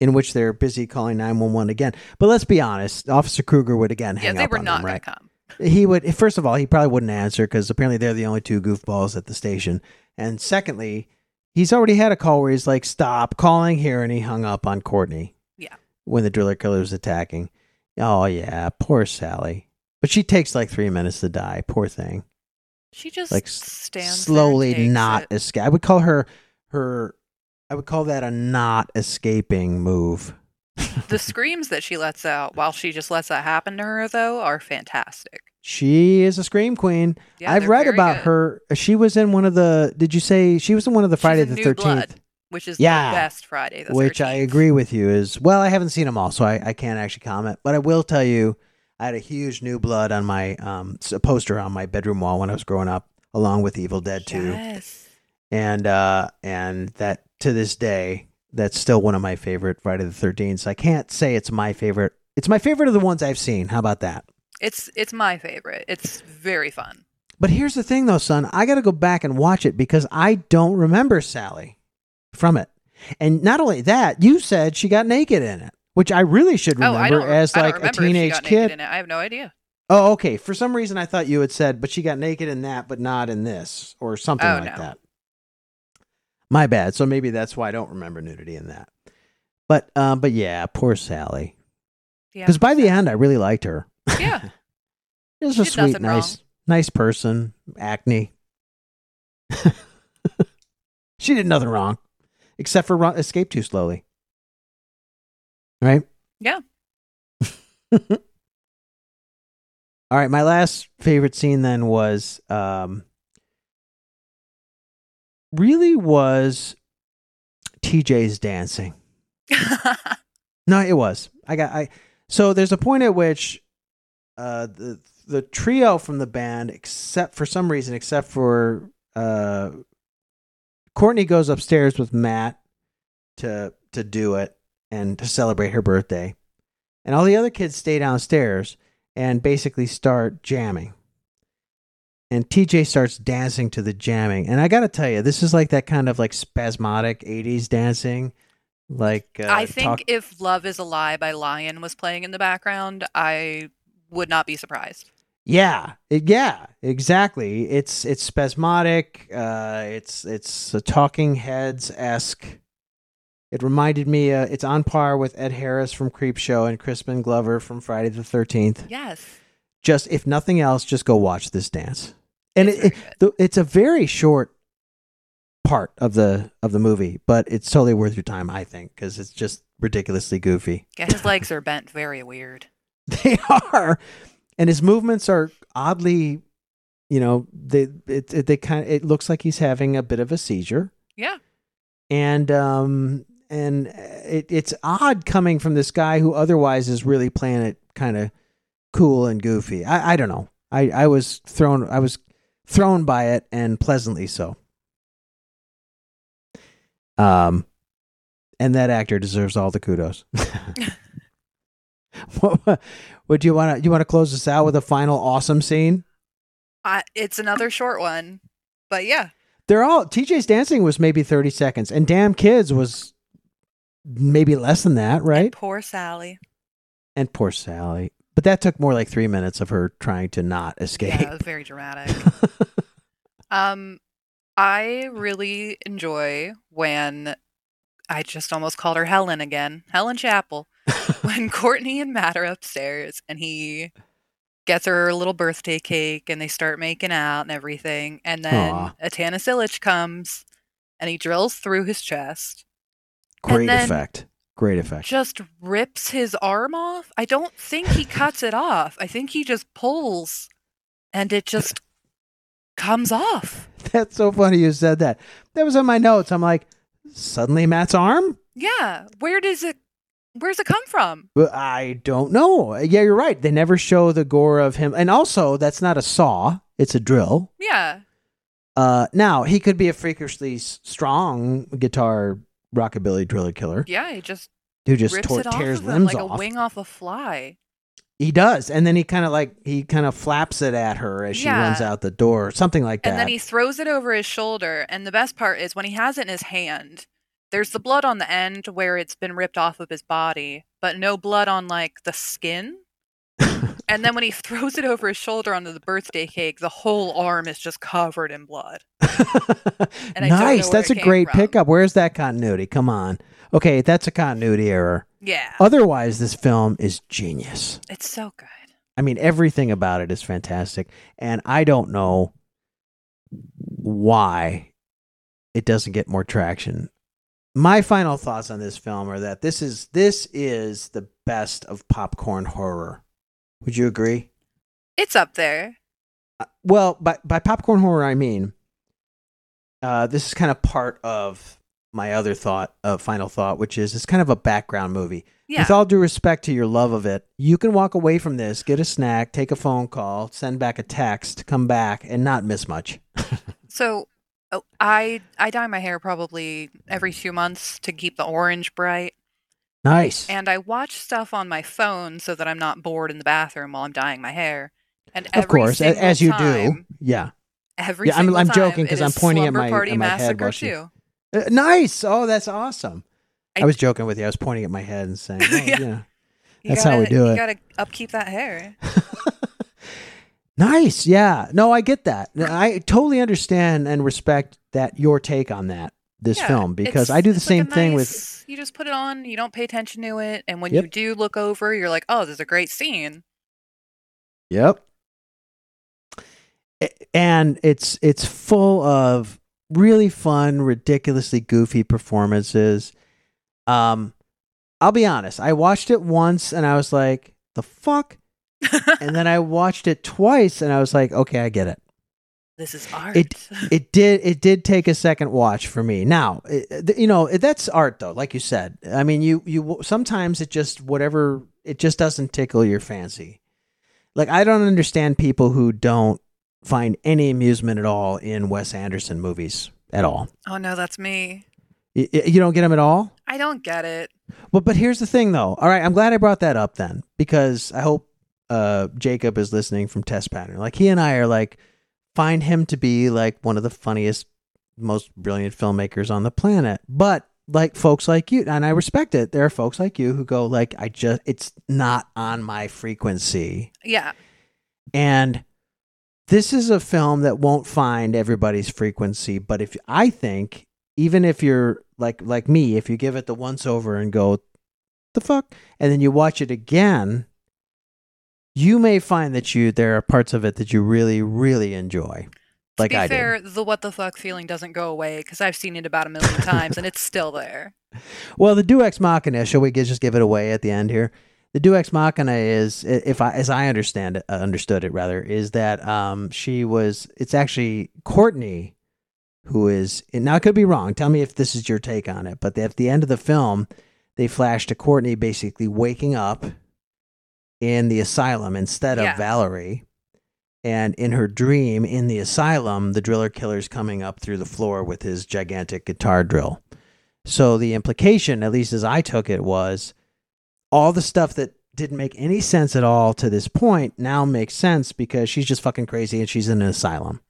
Speaker 2: in which they're busy calling 911 again. But let's be honest, Officer Kruger would again hang yeah,
Speaker 3: they
Speaker 2: up
Speaker 3: were
Speaker 2: on
Speaker 3: not
Speaker 2: them,
Speaker 3: going
Speaker 2: right?
Speaker 3: to come.
Speaker 2: He would, first of all, he probably wouldn't answer because apparently they're the only two goofballs at the station. And secondly, he's already had a call where he's like, stop calling here. And he hung up on Courtney.
Speaker 3: Yeah.
Speaker 2: When the driller killer was attacking. Oh, yeah. Poor Sally. But she takes like three minutes to die. Poor thing.
Speaker 3: She just
Speaker 2: Like,
Speaker 3: stands
Speaker 2: Slowly not
Speaker 3: it.
Speaker 2: escape. I would call her, her, I would call that a not escaping move.
Speaker 3: The screams that she lets out while she just lets that happen to her, though, are fantastic.
Speaker 2: She is a scream queen.
Speaker 3: Yeah,
Speaker 2: I've read about
Speaker 3: good.
Speaker 2: her. She was in one of the. Did you say she was in one of the Friday the Thirteenth?
Speaker 3: Which is
Speaker 2: Yeah.
Speaker 3: the best Friday the
Speaker 2: Which I agree with you is well. I haven't seen them all, so I, I can't actually comment. But I will tell you, I had a huge New Blood on my um poster on my bedroom wall when I was growing up, along with Evil Dead Two,
Speaker 3: Yes.
Speaker 2: and uh and that to this day, that's still one of my favorite Friday the Thirteenth. So I can't say it's my favorite. It's my favorite of the ones I've seen. How about that?
Speaker 3: It's it's my favorite. It's very fun.
Speaker 2: But here's the thing, though, son. I got to go back and watch it because I don't remember Sally from it. And not only that, you said she got naked in it, which I really should
Speaker 3: oh,
Speaker 2: remember
Speaker 3: don't,
Speaker 2: as like a
Speaker 3: remember if she
Speaker 2: teenage kid.
Speaker 3: I have no idea.
Speaker 2: Oh, okay. For some reason, I thought you had said, but she got naked in that, but not in this, or something
Speaker 3: Oh,
Speaker 2: like
Speaker 3: no.
Speaker 2: that. My bad. So maybe that's why I don't remember nudity in that. But, um, but yeah, poor Sally.
Speaker 3: Yeah.
Speaker 2: Because by the end, I really liked her.
Speaker 3: Yeah.
Speaker 2: Just a
Speaker 3: Did
Speaker 2: sweet, nice, nice person. Acne. she did nothing wrong, except for run, escape too slowly. Right.
Speaker 3: Yeah.
Speaker 2: All right, my last favorite scene then was um really was TJ's dancing. No, it was. I got I so there's a point at which uh the the trio from the band except for some reason except for uh Courtney goes upstairs with Matt to to do it and to celebrate her birthday. And all the other kids stay downstairs and basically start jamming. And TJ starts dancing to the jamming. And I got to tell you, this is like that kind of like spasmodic 80s dancing. Like uh,
Speaker 3: I think
Speaker 2: talk-
Speaker 3: if Love is a Lie by Lion was playing in the background, I would not be surprised.
Speaker 2: Yeah, yeah, exactly. It's it's spasmodic. Uh, it's it's a Talking Heads esque. It reminded me. Uh, it's on par with Ed Harris from Creepshow and Crispin Glover from Friday the Thirteenth.
Speaker 3: Yes.
Speaker 2: Just if nothing else, just go watch this dance. And
Speaker 3: It's
Speaker 2: it, it, it's a very short part of the of the movie, but it's totally worth your time, I think, because it's just ridiculously goofy.
Speaker 3: Yeah, his legs are bent very weird.
Speaker 2: They are, and his movements are oddly, you know, they it, it they kind of it looks like he's having a bit of a seizure,
Speaker 3: Yeah.
Speaker 2: and um and it, it's odd coming from this guy who otherwise is really playing it kind of cool and goofy. I I don't know. I I was thrown I was thrown by it and pleasantly so. Um, and that actor deserves all the kudos. What- Would you want to you want to close this out with a final awesome scene?
Speaker 3: I, it's another short one, but yeah.
Speaker 2: They're all TJ's dancing was maybe 30 seconds and Damn Kids was maybe less than that, right?
Speaker 3: And poor Sally.
Speaker 2: And poor Sally. But that took more like 3 minutes of her trying to not escape.
Speaker 3: Yeah, it was very dramatic. Um, I really enjoy when I just almost called her Helen again, Helen Chappel. When Courtney and Matt are upstairs and he gets her a little birthday cake and they start making out and everything, and then
Speaker 2: Aw.
Speaker 3: Atanas Ilitch comes and he drills through his chest,
Speaker 2: Great effect. Great effect.
Speaker 3: just rips his arm off. I don't think he cuts it off. I think he just pulls and it just comes off.
Speaker 2: That's so funny you said that. That was on my notes. I'm like, suddenly Matt's arm?
Speaker 3: Yeah. Where does it where's it come from?
Speaker 2: I don't know. Yeah, you're right. They never show the gore of him. And also, that's not a saw, it's a drill.
Speaker 3: Yeah.
Speaker 2: Uh, now, he could be a freakishly strong guitar rockabilly driller killer
Speaker 3: Yeah, he just
Speaker 2: who just
Speaker 3: rips
Speaker 2: tor-
Speaker 3: it off
Speaker 2: tears
Speaker 3: of him
Speaker 2: limbs
Speaker 3: like
Speaker 2: off.
Speaker 3: a wing off a fly.
Speaker 2: He does. And then he kind of like, he kind of flaps it at her as she
Speaker 3: Yeah.
Speaker 2: runs out the door, something like that.
Speaker 3: And then he throws it over his shoulder. And the best part is when he has it in his hand, there's the blood on the end where it's been ripped off of his body, but no blood on like the skin. and then when he throws it over his shoulder onto the birthday cake, the whole arm is just covered in blood. And I don't know
Speaker 2: nice. That's a great
Speaker 3: from.
Speaker 2: pickup. Where's that continuity? Come on. Okay, that's a continuity error.
Speaker 3: Yeah.
Speaker 2: Otherwise, this film is genius.
Speaker 3: It's so good.
Speaker 2: I mean, everything about it is fantastic. And I don't know why it doesn't get more traction. My final thoughts on this film are that this is this is the best of popcorn horror. Would you agree?
Speaker 3: It's up there.
Speaker 2: Uh, well, by by popcorn horror, I mean uh, this is kind of part of my other thought, uh, final thought, which is it's kind of a background movie.
Speaker 3: Yeah.
Speaker 2: With all due respect to your love of it, you can walk away from this, get a snack, take a phone call, send back a text, come back, and not miss much.
Speaker 3: So oh, I I dye my hair probably every few months to keep the orange bright,
Speaker 2: Nice.
Speaker 3: and I watch stuff on my phone so that I'm not bored in the bathroom while I'm dyeing my hair. And
Speaker 2: of course, as you do. Yeah.
Speaker 3: Every
Speaker 2: Yeah, I'm- I'm
Speaker 3: time,
Speaker 2: joking 'cause
Speaker 3: it
Speaker 2: I'm pointing at my-
Speaker 3: Party
Speaker 2: at my head
Speaker 3: Massacre
Speaker 2: she-
Speaker 3: too.
Speaker 2: Uh, nice. Oh, that's awesome. I,
Speaker 3: I-
Speaker 2: was joking with you. I was pointing at my head and saying, oh,
Speaker 3: Yeah.
Speaker 2: yeah.
Speaker 3: You
Speaker 2: That's how we
Speaker 3: gotta-
Speaker 2: do
Speaker 3: you
Speaker 2: it.
Speaker 3: gotta upkeep that hair.
Speaker 2: nice. Yeah. No, I get that. I totally understand and respect that your take on that this
Speaker 3: Yeah,
Speaker 2: film because I do the
Speaker 3: it's like
Speaker 2: same thing with
Speaker 3: You just put it on, you don't pay attention to it, and when
Speaker 2: Yep.
Speaker 3: you do look over, you're like, "Oh, this is a great scene."
Speaker 2: Yep. And it's it's full of really fun, ridiculously goofy performances. Um, I'll be honest. I watched it once and I was like, "The fuck," and then I watched it twice and I was like, "Okay, I get it."
Speaker 3: this is art.
Speaker 2: It it did it did take a second watch for me. Now, it, you know that's art though, like you said. I mean, you you sometimes it just whatever it just doesn't tickle your fancy. Like I don't understand people who don't find any amusement at all in Wes Anderson movies at all.
Speaker 3: oh no, that's me.
Speaker 2: You, you don't get them at all.
Speaker 3: I don't get it.
Speaker 2: Well, but here's the thing, though. All right, I'm glad I brought that up then because I hope uh, Jacob is listening from Test Pattern. Like he and I are like find him to be like one of the funniest, most brilliant filmmakers on the planet. But like folks like you, and I respect it. There are folks like you who go like, I just it's not on my frequency,
Speaker 3: Yeah.
Speaker 2: and this is a film that won't find everybody's frequency. But if I think, even if you're like like me, if you give it the once over and go, the fuck, and then you watch it again, you may find that you there are parts of it that you really really enjoy, like
Speaker 3: to be
Speaker 2: I
Speaker 3: fair,
Speaker 2: did.
Speaker 3: the what the fuck feeling doesn't go away because I've seen it about a million times and it's still there.
Speaker 2: Well, the Deus ex Machina. Shall we just give it away at the end here? The Deus ex Machina is, if I as I understand it, uh, understood it rather, is that um she was. It's actually Courtney, who is now. I could be wrong. Tell me if this is your take on it. But at the end of the film, they flash to Courtney basically waking up in the asylum instead of
Speaker 3: Yeah.
Speaker 2: Valerie. And in her dream in the asylum, the driller killer's coming up through the floor with his gigantic guitar drill. So the implication, at least as I took it, was all the stuff that didn't make any sense at all to this point now makes sense because she's just fucking crazy and she's in an asylum.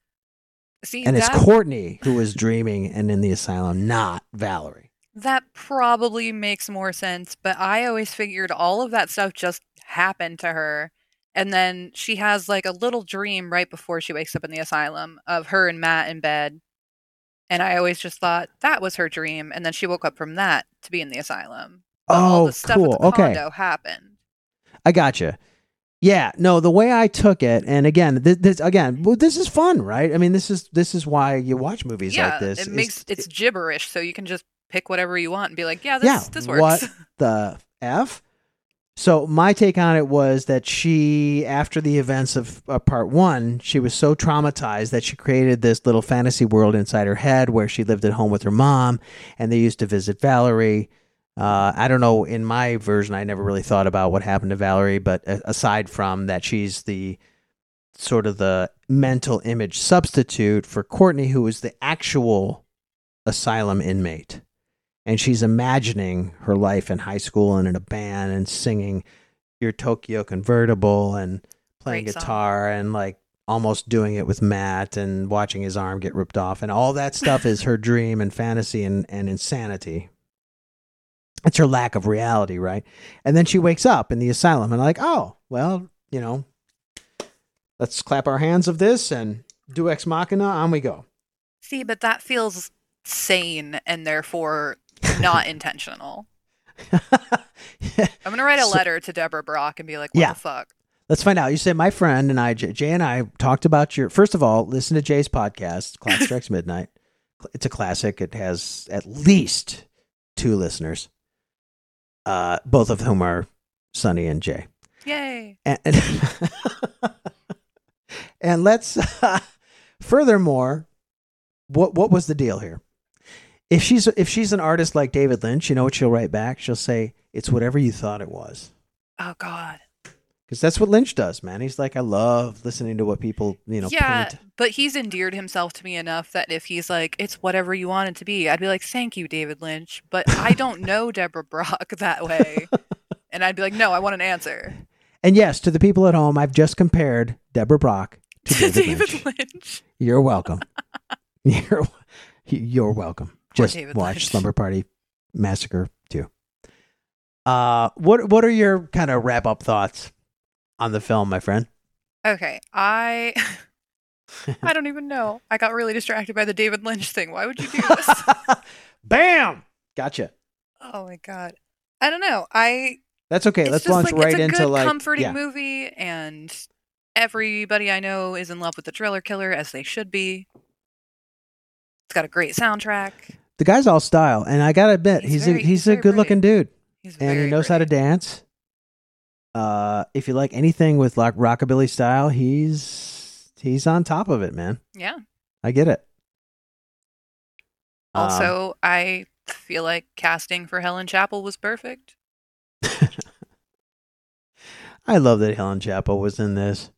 Speaker 3: See,
Speaker 2: And it's Courtney who was dreaming and in the asylum, not Valerie.
Speaker 3: that probably makes more sense, but I always figured all of that stuff just happened to her. And then she has like a little dream right before she wakes up in the asylum of her and Matt in bed. And I always just thought that was her dream. And then she woke up from that to be in the asylum. But all
Speaker 2: Oh,
Speaker 3: the stuff
Speaker 2: cool.
Speaker 3: at the
Speaker 2: Okay.
Speaker 3: condo happened.
Speaker 2: I gotcha. Yeah, no, the way I took it, and again, this, this again, well, this is fun, right? I mean, this is this is why you watch movies
Speaker 3: yeah,
Speaker 2: like this.
Speaker 3: it
Speaker 2: It's-
Speaker 3: makes it's gibberish, so you can just pick whatever you want and be like, yeah, this
Speaker 2: Yeah,
Speaker 3: this works.
Speaker 2: what- the F. So my take on it was that she, after the events of part one, she was so traumatized that she created this little fantasy world inside her head where she lived at home with her mom, and they used to visit Valerie. Uh, I don't know. In my version, I never really thought about what happened to Valerie, but aside from that, she's the sort of the mental image substitute for Courtney, who is the actual asylum inmate and she's imagining her life in high school and in a band and singing your Tokyo convertible and playing
Speaker 3: Great song.
Speaker 2: guitar and like almost doing it with Matt and watching his arm get ripped off and all that stuff is her dream and fantasy and, and insanity. It's her lack of reality, right? And then she mm-hmm. wakes up in the asylum and like, oh, well, you know, let's clap our hands of this and do ex machina, on we go.
Speaker 3: See, but that feels sane and therefore not intentional. I'm gonna write a
Speaker 2: So-
Speaker 3: letter to Deborah Brock and be like, "What
Speaker 2: Yeah.
Speaker 3: the fuck?"
Speaker 2: Let's find out. You said my friend and I, Jay Jay and I, talked about your. First of all, listen to Jay's podcast, Clock Strikes Midnight. It's a classic. It has at least two listeners, uh, both of whom are Sonny and Jay.
Speaker 3: Yay!
Speaker 2: And, and, and let's. furthermore, what what was the deal here? If she's if she's an artist like David Lynch, you know what she'll write back? She'll say, "It's whatever you thought it was."
Speaker 3: Oh God.
Speaker 2: Because that's what Lynch does, man. He's like, I love listening to what people, you know,
Speaker 3: yeah,
Speaker 2: paint.
Speaker 3: but he's endeared himself to me enough that if he's like, "It's whatever you want it to be," I'd be like, "Thank you, David Lynch," but I don't know Deborah Brock that way, and I'd be like, "No, I want an answer."
Speaker 2: And yes, to the people at home, I've just compared Deborah Brock to David,
Speaker 3: David
Speaker 2: Lynch.
Speaker 3: Lynch.
Speaker 2: You're welcome. you're, you're welcome. Just
Speaker 3: David
Speaker 2: watch
Speaker 3: Lynch.
Speaker 2: Slumber Party Massacre 2. Uh, what what are your kind of wrap up thoughts on the film, my friend?
Speaker 3: Okay, I I don't even know. I got really distracted by the David Lynch thing. Why would you do this?
Speaker 2: Bam! Gotcha.
Speaker 3: oh my god. I don't know. I
Speaker 2: That's okay. Let's launch
Speaker 3: like
Speaker 2: right
Speaker 3: it's a
Speaker 2: into
Speaker 3: good
Speaker 2: like
Speaker 3: comforting
Speaker 2: yeah.
Speaker 3: movie and Everybody I know is in love with the Driller Killer, as they should be. It's got a great soundtrack.
Speaker 2: The guy's all style, and I gotta admit,
Speaker 3: He's
Speaker 2: he's,
Speaker 3: very-
Speaker 2: a he's,
Speaker 3: he's
Speaker 2: a
Speaker 3: very
Speaker 2: good looking dude,
Speaker 3: He's
Speaker 2: and he
Speaker 3: very
Speaker 2: knows how to
Speaker 3: pretty.
Speaker 2: dance. Uh, if you like anything with like rockabilly style, he's he's on top of it, man.
Speaker 3: Yeah.
Speaker 2: I get it. Um,
Speaker 3: Also, I feel like casting for Helen Chappel was perfect.
Speaker 2: I love that Helen Chappel was in this.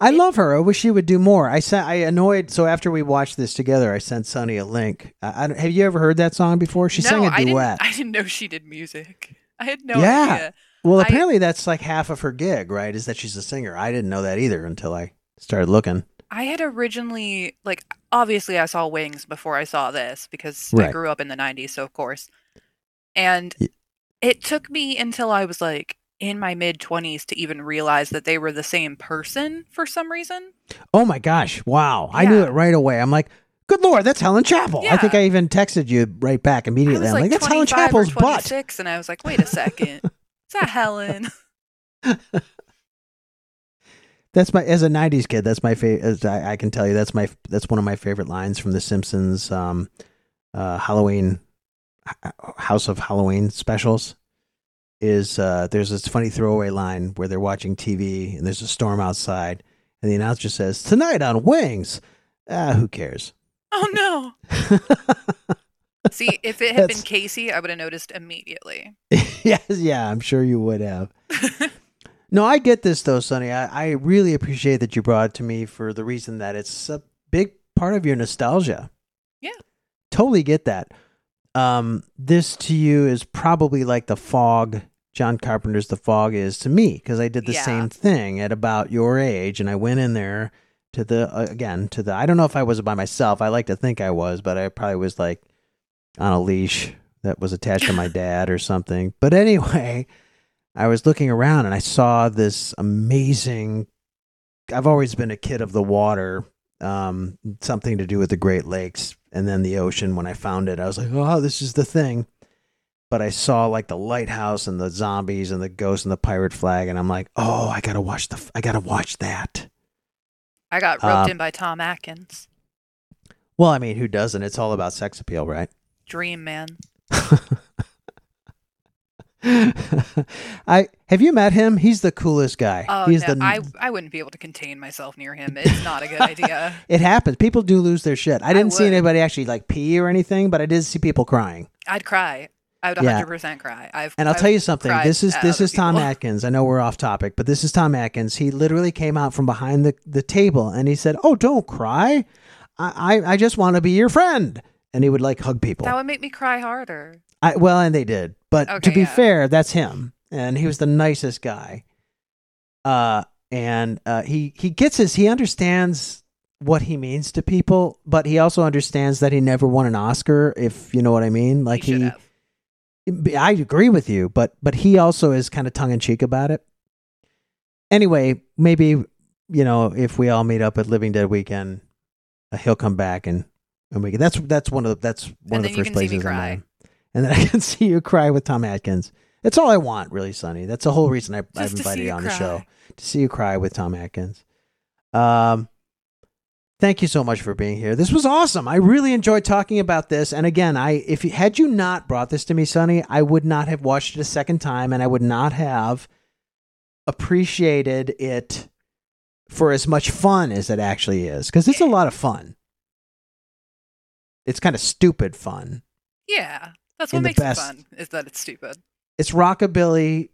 Speaker 2: I love her. I wish she would do more. I sent. I annoyed. So after we watched this together, I sent Sonny a link. I, I, have you ever heard that song before? She
Speaker 3: no,
Speaker 2: sang a
Speaker 3: I
Speaker 2: duet.
Speaker 3: didn't. I didn't know she did music. I had no
Speaker 2: Yeah.
Speaker 3: idea.
Speaker 2: well,
Speaker 3: I-
Speaker 2: apparently that's like half of her gig, right? Is that she's a singer? I didn't know that either until I started looking.
Speaker 3: I had originally like obviously I saw Wings before I saw this because I grew up in the 90s, so of course. And
Speaker 2: Y-
Speaker 3: it took me until I was like in my mid 20s to even realize that they were the same person for some reason.
Speaker 2: Oh my gosh! Wow, I knew it right away. I'm like, good lord, that's Helen Chappel. I think I even texted you right back immediately. I'm
Speaker 3: like,
Speaker 2: like, that's Helen
Speaker 3: 25 or
Speaker 2: Chappel's butt.
Speaker 3: 26 and I was like, "Wait a second. Is that Helen?"
Speaker 2: That's my as a '90s kid. That's my favorite. I, I can tell you that's my that's one of my favorite lines from The Simpsons. Um, uh, Halloween, House of Halloween specials. Is uh, there's this funny throwaway line where they're watching TV and there's a storm outside and the announcer says tonight on Wings. Ah, who cares?
Speaker 3: oh no. See, if it had been Casey, I would have noticed immediately.
Speaker 2: yes, yeah, I'm sure you would have. No, I get this though, Sonny. I, I really appreciate that you brought it to me for the reason that it's a big part of your nostalgia.
Speaker 3: Yeah.
Speaker 2: Totally get that. Um, this to you is probably like the fog, John Carpenter's The Fog is to me, because I did the
Speaker 3: Yeah.
Speaker 2: same thing at about your age, and I went in there to the uh, again to the. I don't know if I was by myself. I like to think I was, but I probably was like on a leash that was attached to my dad or something. But anyway, I was looking around and I saw this amazing. I've always been a kid of the water, um, something to do with the Great Lakes and then the ocean. When I found it, I was like, oh, this is the thing. But I saw like the lighthouse and the zombies and the ghost and the pirate flag, and I'm like, oh, I gotta watch the, I gotta watch that.
Speaker 3: I got roped
Speaker 2: Uh,
Speaker 3: in by Tom Atkins.
Speaker 2: Well, I mean, who doesn't? It's all about sex appeal, right?
Speaker 3: Dream man.
Speaker 2: I have you met him? He's the coolest guy.
Speaker 3: Oh
Speaker 2: He's
Speaker 3: no,
Speaker 2: the
Speaker 3: I I wouldn't be able to contain myself near him. It's not a good idea.
Speaker 2: It happens. People do lose their shit. I
Speaker 3: I
Speaker 2: didn't see anybody actually like pee or anything, but I did see people crying.
Speaker 3: I'd cry. I would
Speaker 2: Yeah.
Speaker 3: 100% cry. I've
Speaker 2: And I'll
Speaker 3: I've
Speaker 2: tell you something. This is this is Tom
Speaker 3: people.
Speaker 2: Atkins. I know we're off topic, but this is Tom Atkins. He literally came out from behind the, the table and he said, "Oh, don't cry. I I, I just want to be your friend." And he would like hug people.
Speaker 3: That would make me cry harder.
Speaker 2: I, well, and they did. But to be
Speaker 3: yeah.
Speaker 2: fair, that's him, and he was the nicest guy. Uh, and uh, he he gets his he understands what he means to people, but he also understands that he never won an Oscar. If you know what I mean, like
Speaker 3: he
Speaker 2: he. I agree with you, but but he also is kind of tongue in cheek about it. Anyway, maybe you know if we all meet up at Living Dead Weekend, uh, he'll come back and and we can, that's that's one of the, that's one
Speaker 3: And
Speaker 2: of the first
Speaker 3: can see me
Speaker 2: places I'm
Speaker 3: cry.
Speaker 2: And then I can see you cry with Tom Atkins. That's all I want, really, Sonny. That's the whole reason I, I've
Speaker 3: Just to see
Speaker 2: invited you
Speaker 3: you
Speaker 2: on the show to see you cry with Tom Atkins. Um, thank you so much for being here. This was awesome. I really enjoyed talking about this. And again, I if you had you not brought this to me, Sonny, I would not have watched it a second time, and I would not have appreciated it for as much fun as it actually is, because it's a lot of fun. It's kind of stupid fun.
Speaker 3: Yeah. That's what makes it fun is that it's stupid.
Speaker 2: it's rockabilly,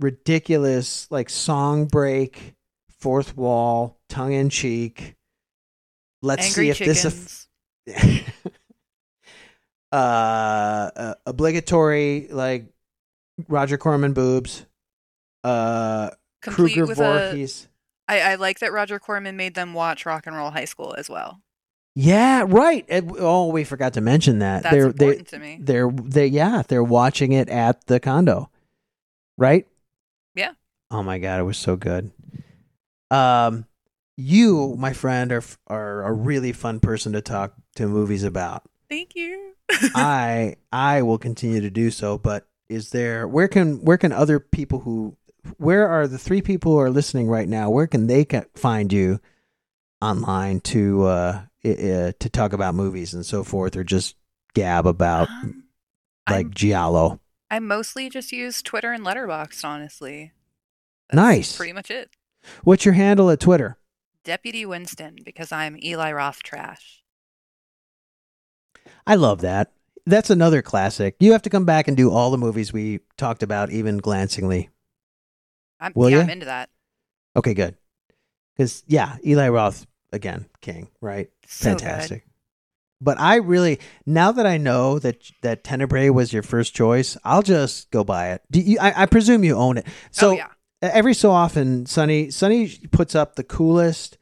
Speaker 2: ridiculous, like song break, fourth wall, tongue in cheek. Let's
Speaker 3: Angry
Speaker 2: see if
Speaker 3: chickens.
Speaker 2: this uh, uh obligatory like Roger Corman boobs. Uh
Speaker 3: complete
Speaker 2: Kruger
Speaker 3: with
Speaker 2: Voorhees.
Speaker 3: I, I like that Roger Corman made them watch Rock and Roll High School as well.
Speaker 2: Yeah, right. It- oh, we forgot to mention that.
Speaker 3: That's
Speaker 2: they're
Speaker 3: important
Speaker 2: they
Speaker 3: to me.
Speaker 2: they're they yeah, they're watching it at the condo. Right?
Speaker 3: Yeah.
Speaker 2: Oh my god, it was so good. Um you, my friend, are are a really fun person to talk to movies about.
Speaker 3: Thank you.
Speaker 2: I I will continue to do so, but is there where can where can other people who where are the three people who are listening right now? Where can they ca- find you online to uh, uh, to talk about movies and so forth, or just gab about
Speaker 3: Um,
Speaker 2: like
Speaker 3: I'm-
Speaker 2: giallo?
Speaker 3: I mostly just use Twitter and Letterboxd, honestly.
Speaker 2: Nice.
Speaker 3: Pretty much it.
Speaker 2: What's your handle at Twitter?
Speaker 3: Deputy Winston, because I'm Eli Roth trash.
Speaker 2: I love that. That's another classic. You have to come back and do all the movies we talked about, even glancingly.
Speaker 3: I'm,
Speaker 2: Will
Speaker 3: yeah,
Speaker 2: ya?
Speaker 3: I'm into that.
Speaker 2: Okay, good. Because yeah, Eli Roth again, king, right?
Speaker 3: So good.
Speaker 2: Fantastic. But I really now that I know that that Tenebrae was your first choice, I'll just go buy it. Do you? I, I presume you own it. So
Speaker 3: oh yeah.
Speaker 2: Every so often, Sonny Sonny puts up the coolest,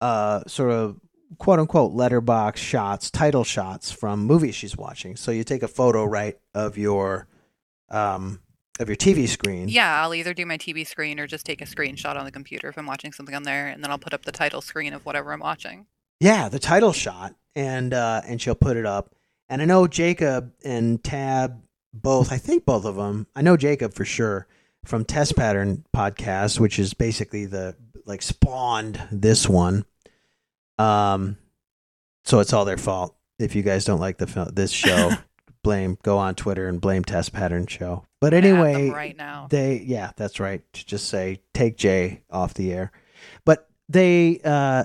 Speaker 2: uh, sort of quote unquote letterbox shots, title shots from movies she's watching. So you take a photo, right, of your, um, of your TV screen.
Speaker 3: Yeah, I'll either do my TV screen or just take a screenshot on the computer if I'm watching something on there, and then I'll put up the title screen of whatever I'm watching.
Speaker 2: Yeah, the title shot, and uh, and she'll put it up. And I know Jacob and Tab both. I think both of them. I know Jacob for sure from Test Pattern Podcast, which is basically the like spawned this one. Um, so it's all their fault if you guys don't like the film, this show. blame go on Twitter and blame Test Pattern Show. But
Speaker 3: I have them
Speaker 2: anyway,
Speaker 3: right now.
Speaker 2: they yeah that's right to just say take jay off the air but they uh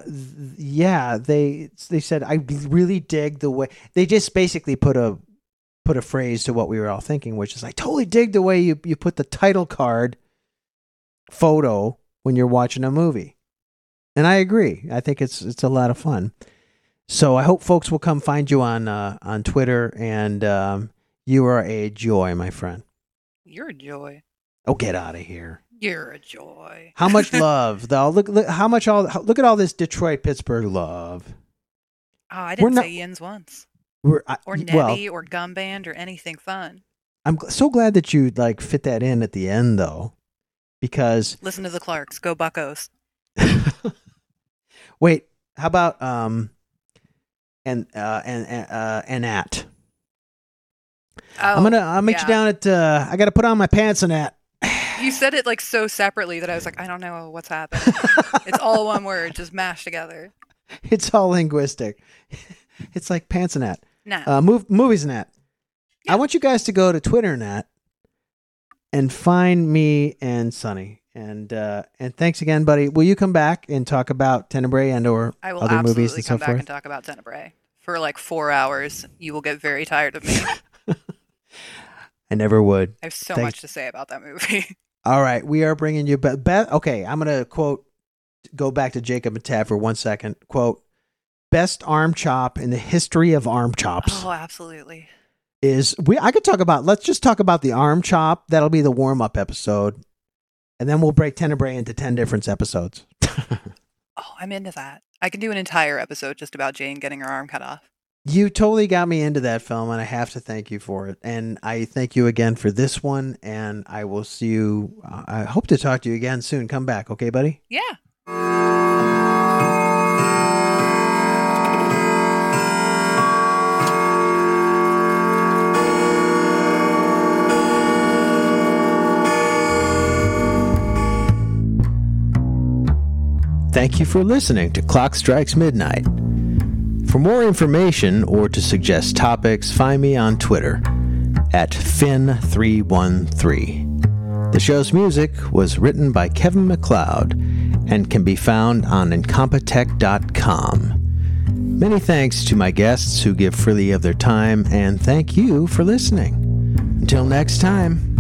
Speaker 2: yeah they they said i really dig the way they just basically put a put a phrase to what we were all thinking which is i totally dig the way you you put the title card photo when you're watching a movie and i agree i think it's it's a lot of fun so i hope folks will come find you on uh on twitter and um you are a joy my friend
Speaker 3: You're a joy.
Speaker 2: oh get out of here
Speaker 3: You're a joy.
Speaker 2: how much love, though? Look, look how much all. Look at all this Detroit Pittsburgh love.
Speaker 3: Oh, I
Speaker 2: We're
Speaker 3: didn't
Speaker 2: not-
Speaker 3: say Yins once.
Speaker 2: We're I,
Speaker 3: Or
Speaker 2: well.
Speaker 3: Nebby or Gum Band or anything fun.
Speaker 2: I'm so glad that you like fit that in at the end, though, because
Speaker 3: Listen to the Clarks. Go Buckos.
Speaker 2: wait, how about um, and uh and and, uh and at
Speaker 3: Oh,
Speaker 2: I'm gonna I'll meet
Speaker 3: yeah.
Speaker 2: you down at uh I got to put on my pants and at.
Speaker 3: You said it like so separately that I was like, I don't know what's happening. it's all one word, just mashed together.
Speaker 2: it's all linguistic. it's like pants and at.
Speaker 3: Nah.
Speaker 2: uh, move, movies net. I want you guys to go to Twitter net and find me and Sonny. And uh, and thanks again, buddy. Will you come back and talk about Tenebrae and or
Speaker 3: I will
Speaker 2: other
Speaker 3: absolutely
Speaker 2: movies and so
Speaker 3: come back
Speaker 2: forth?
Speaker 3: and talk about Tenebrae for like four hours. You will get very tired of me.
Speaker 2: I never would.
Speaker 3: I have so
Speaker 2: Thanks.
Speaker 3: much to say about that movie.
Speaker 2: All right, we are bringing you back. Be- okay, I'm gonna quote. Go back to Jacob and Tab for one second. Quote: Best arm chop in the history of arm chops
Speaker 3: oh, absolutely.
Speaker 2: is we. I could talk about. Let's just talk about the arm chop. That'll be the warm up episode, and then we'll break Tenebrae into ten different episodes.
Speaker 3: Oh, I'm into that. I can do an entire episode just about Jane getting her arm cut off.
Speaker 2: You totally got me into that film, and I have to thank you for it. And I thank you again for this one. And I will see you. uh, I hope to talk to you again soon. Come back, okay, buddy?
Speaker 3: Yeah.
Speaker 2: Thank you for listening to Clock Strikes Midnight. For more information or to suggest topics, find me on Twitter at Finn313. The show's music was written by Kevin MacLeod and can be found on incompetech.com. Many thanks to my guests who give freely of their time, and thank you for listening. Until next time.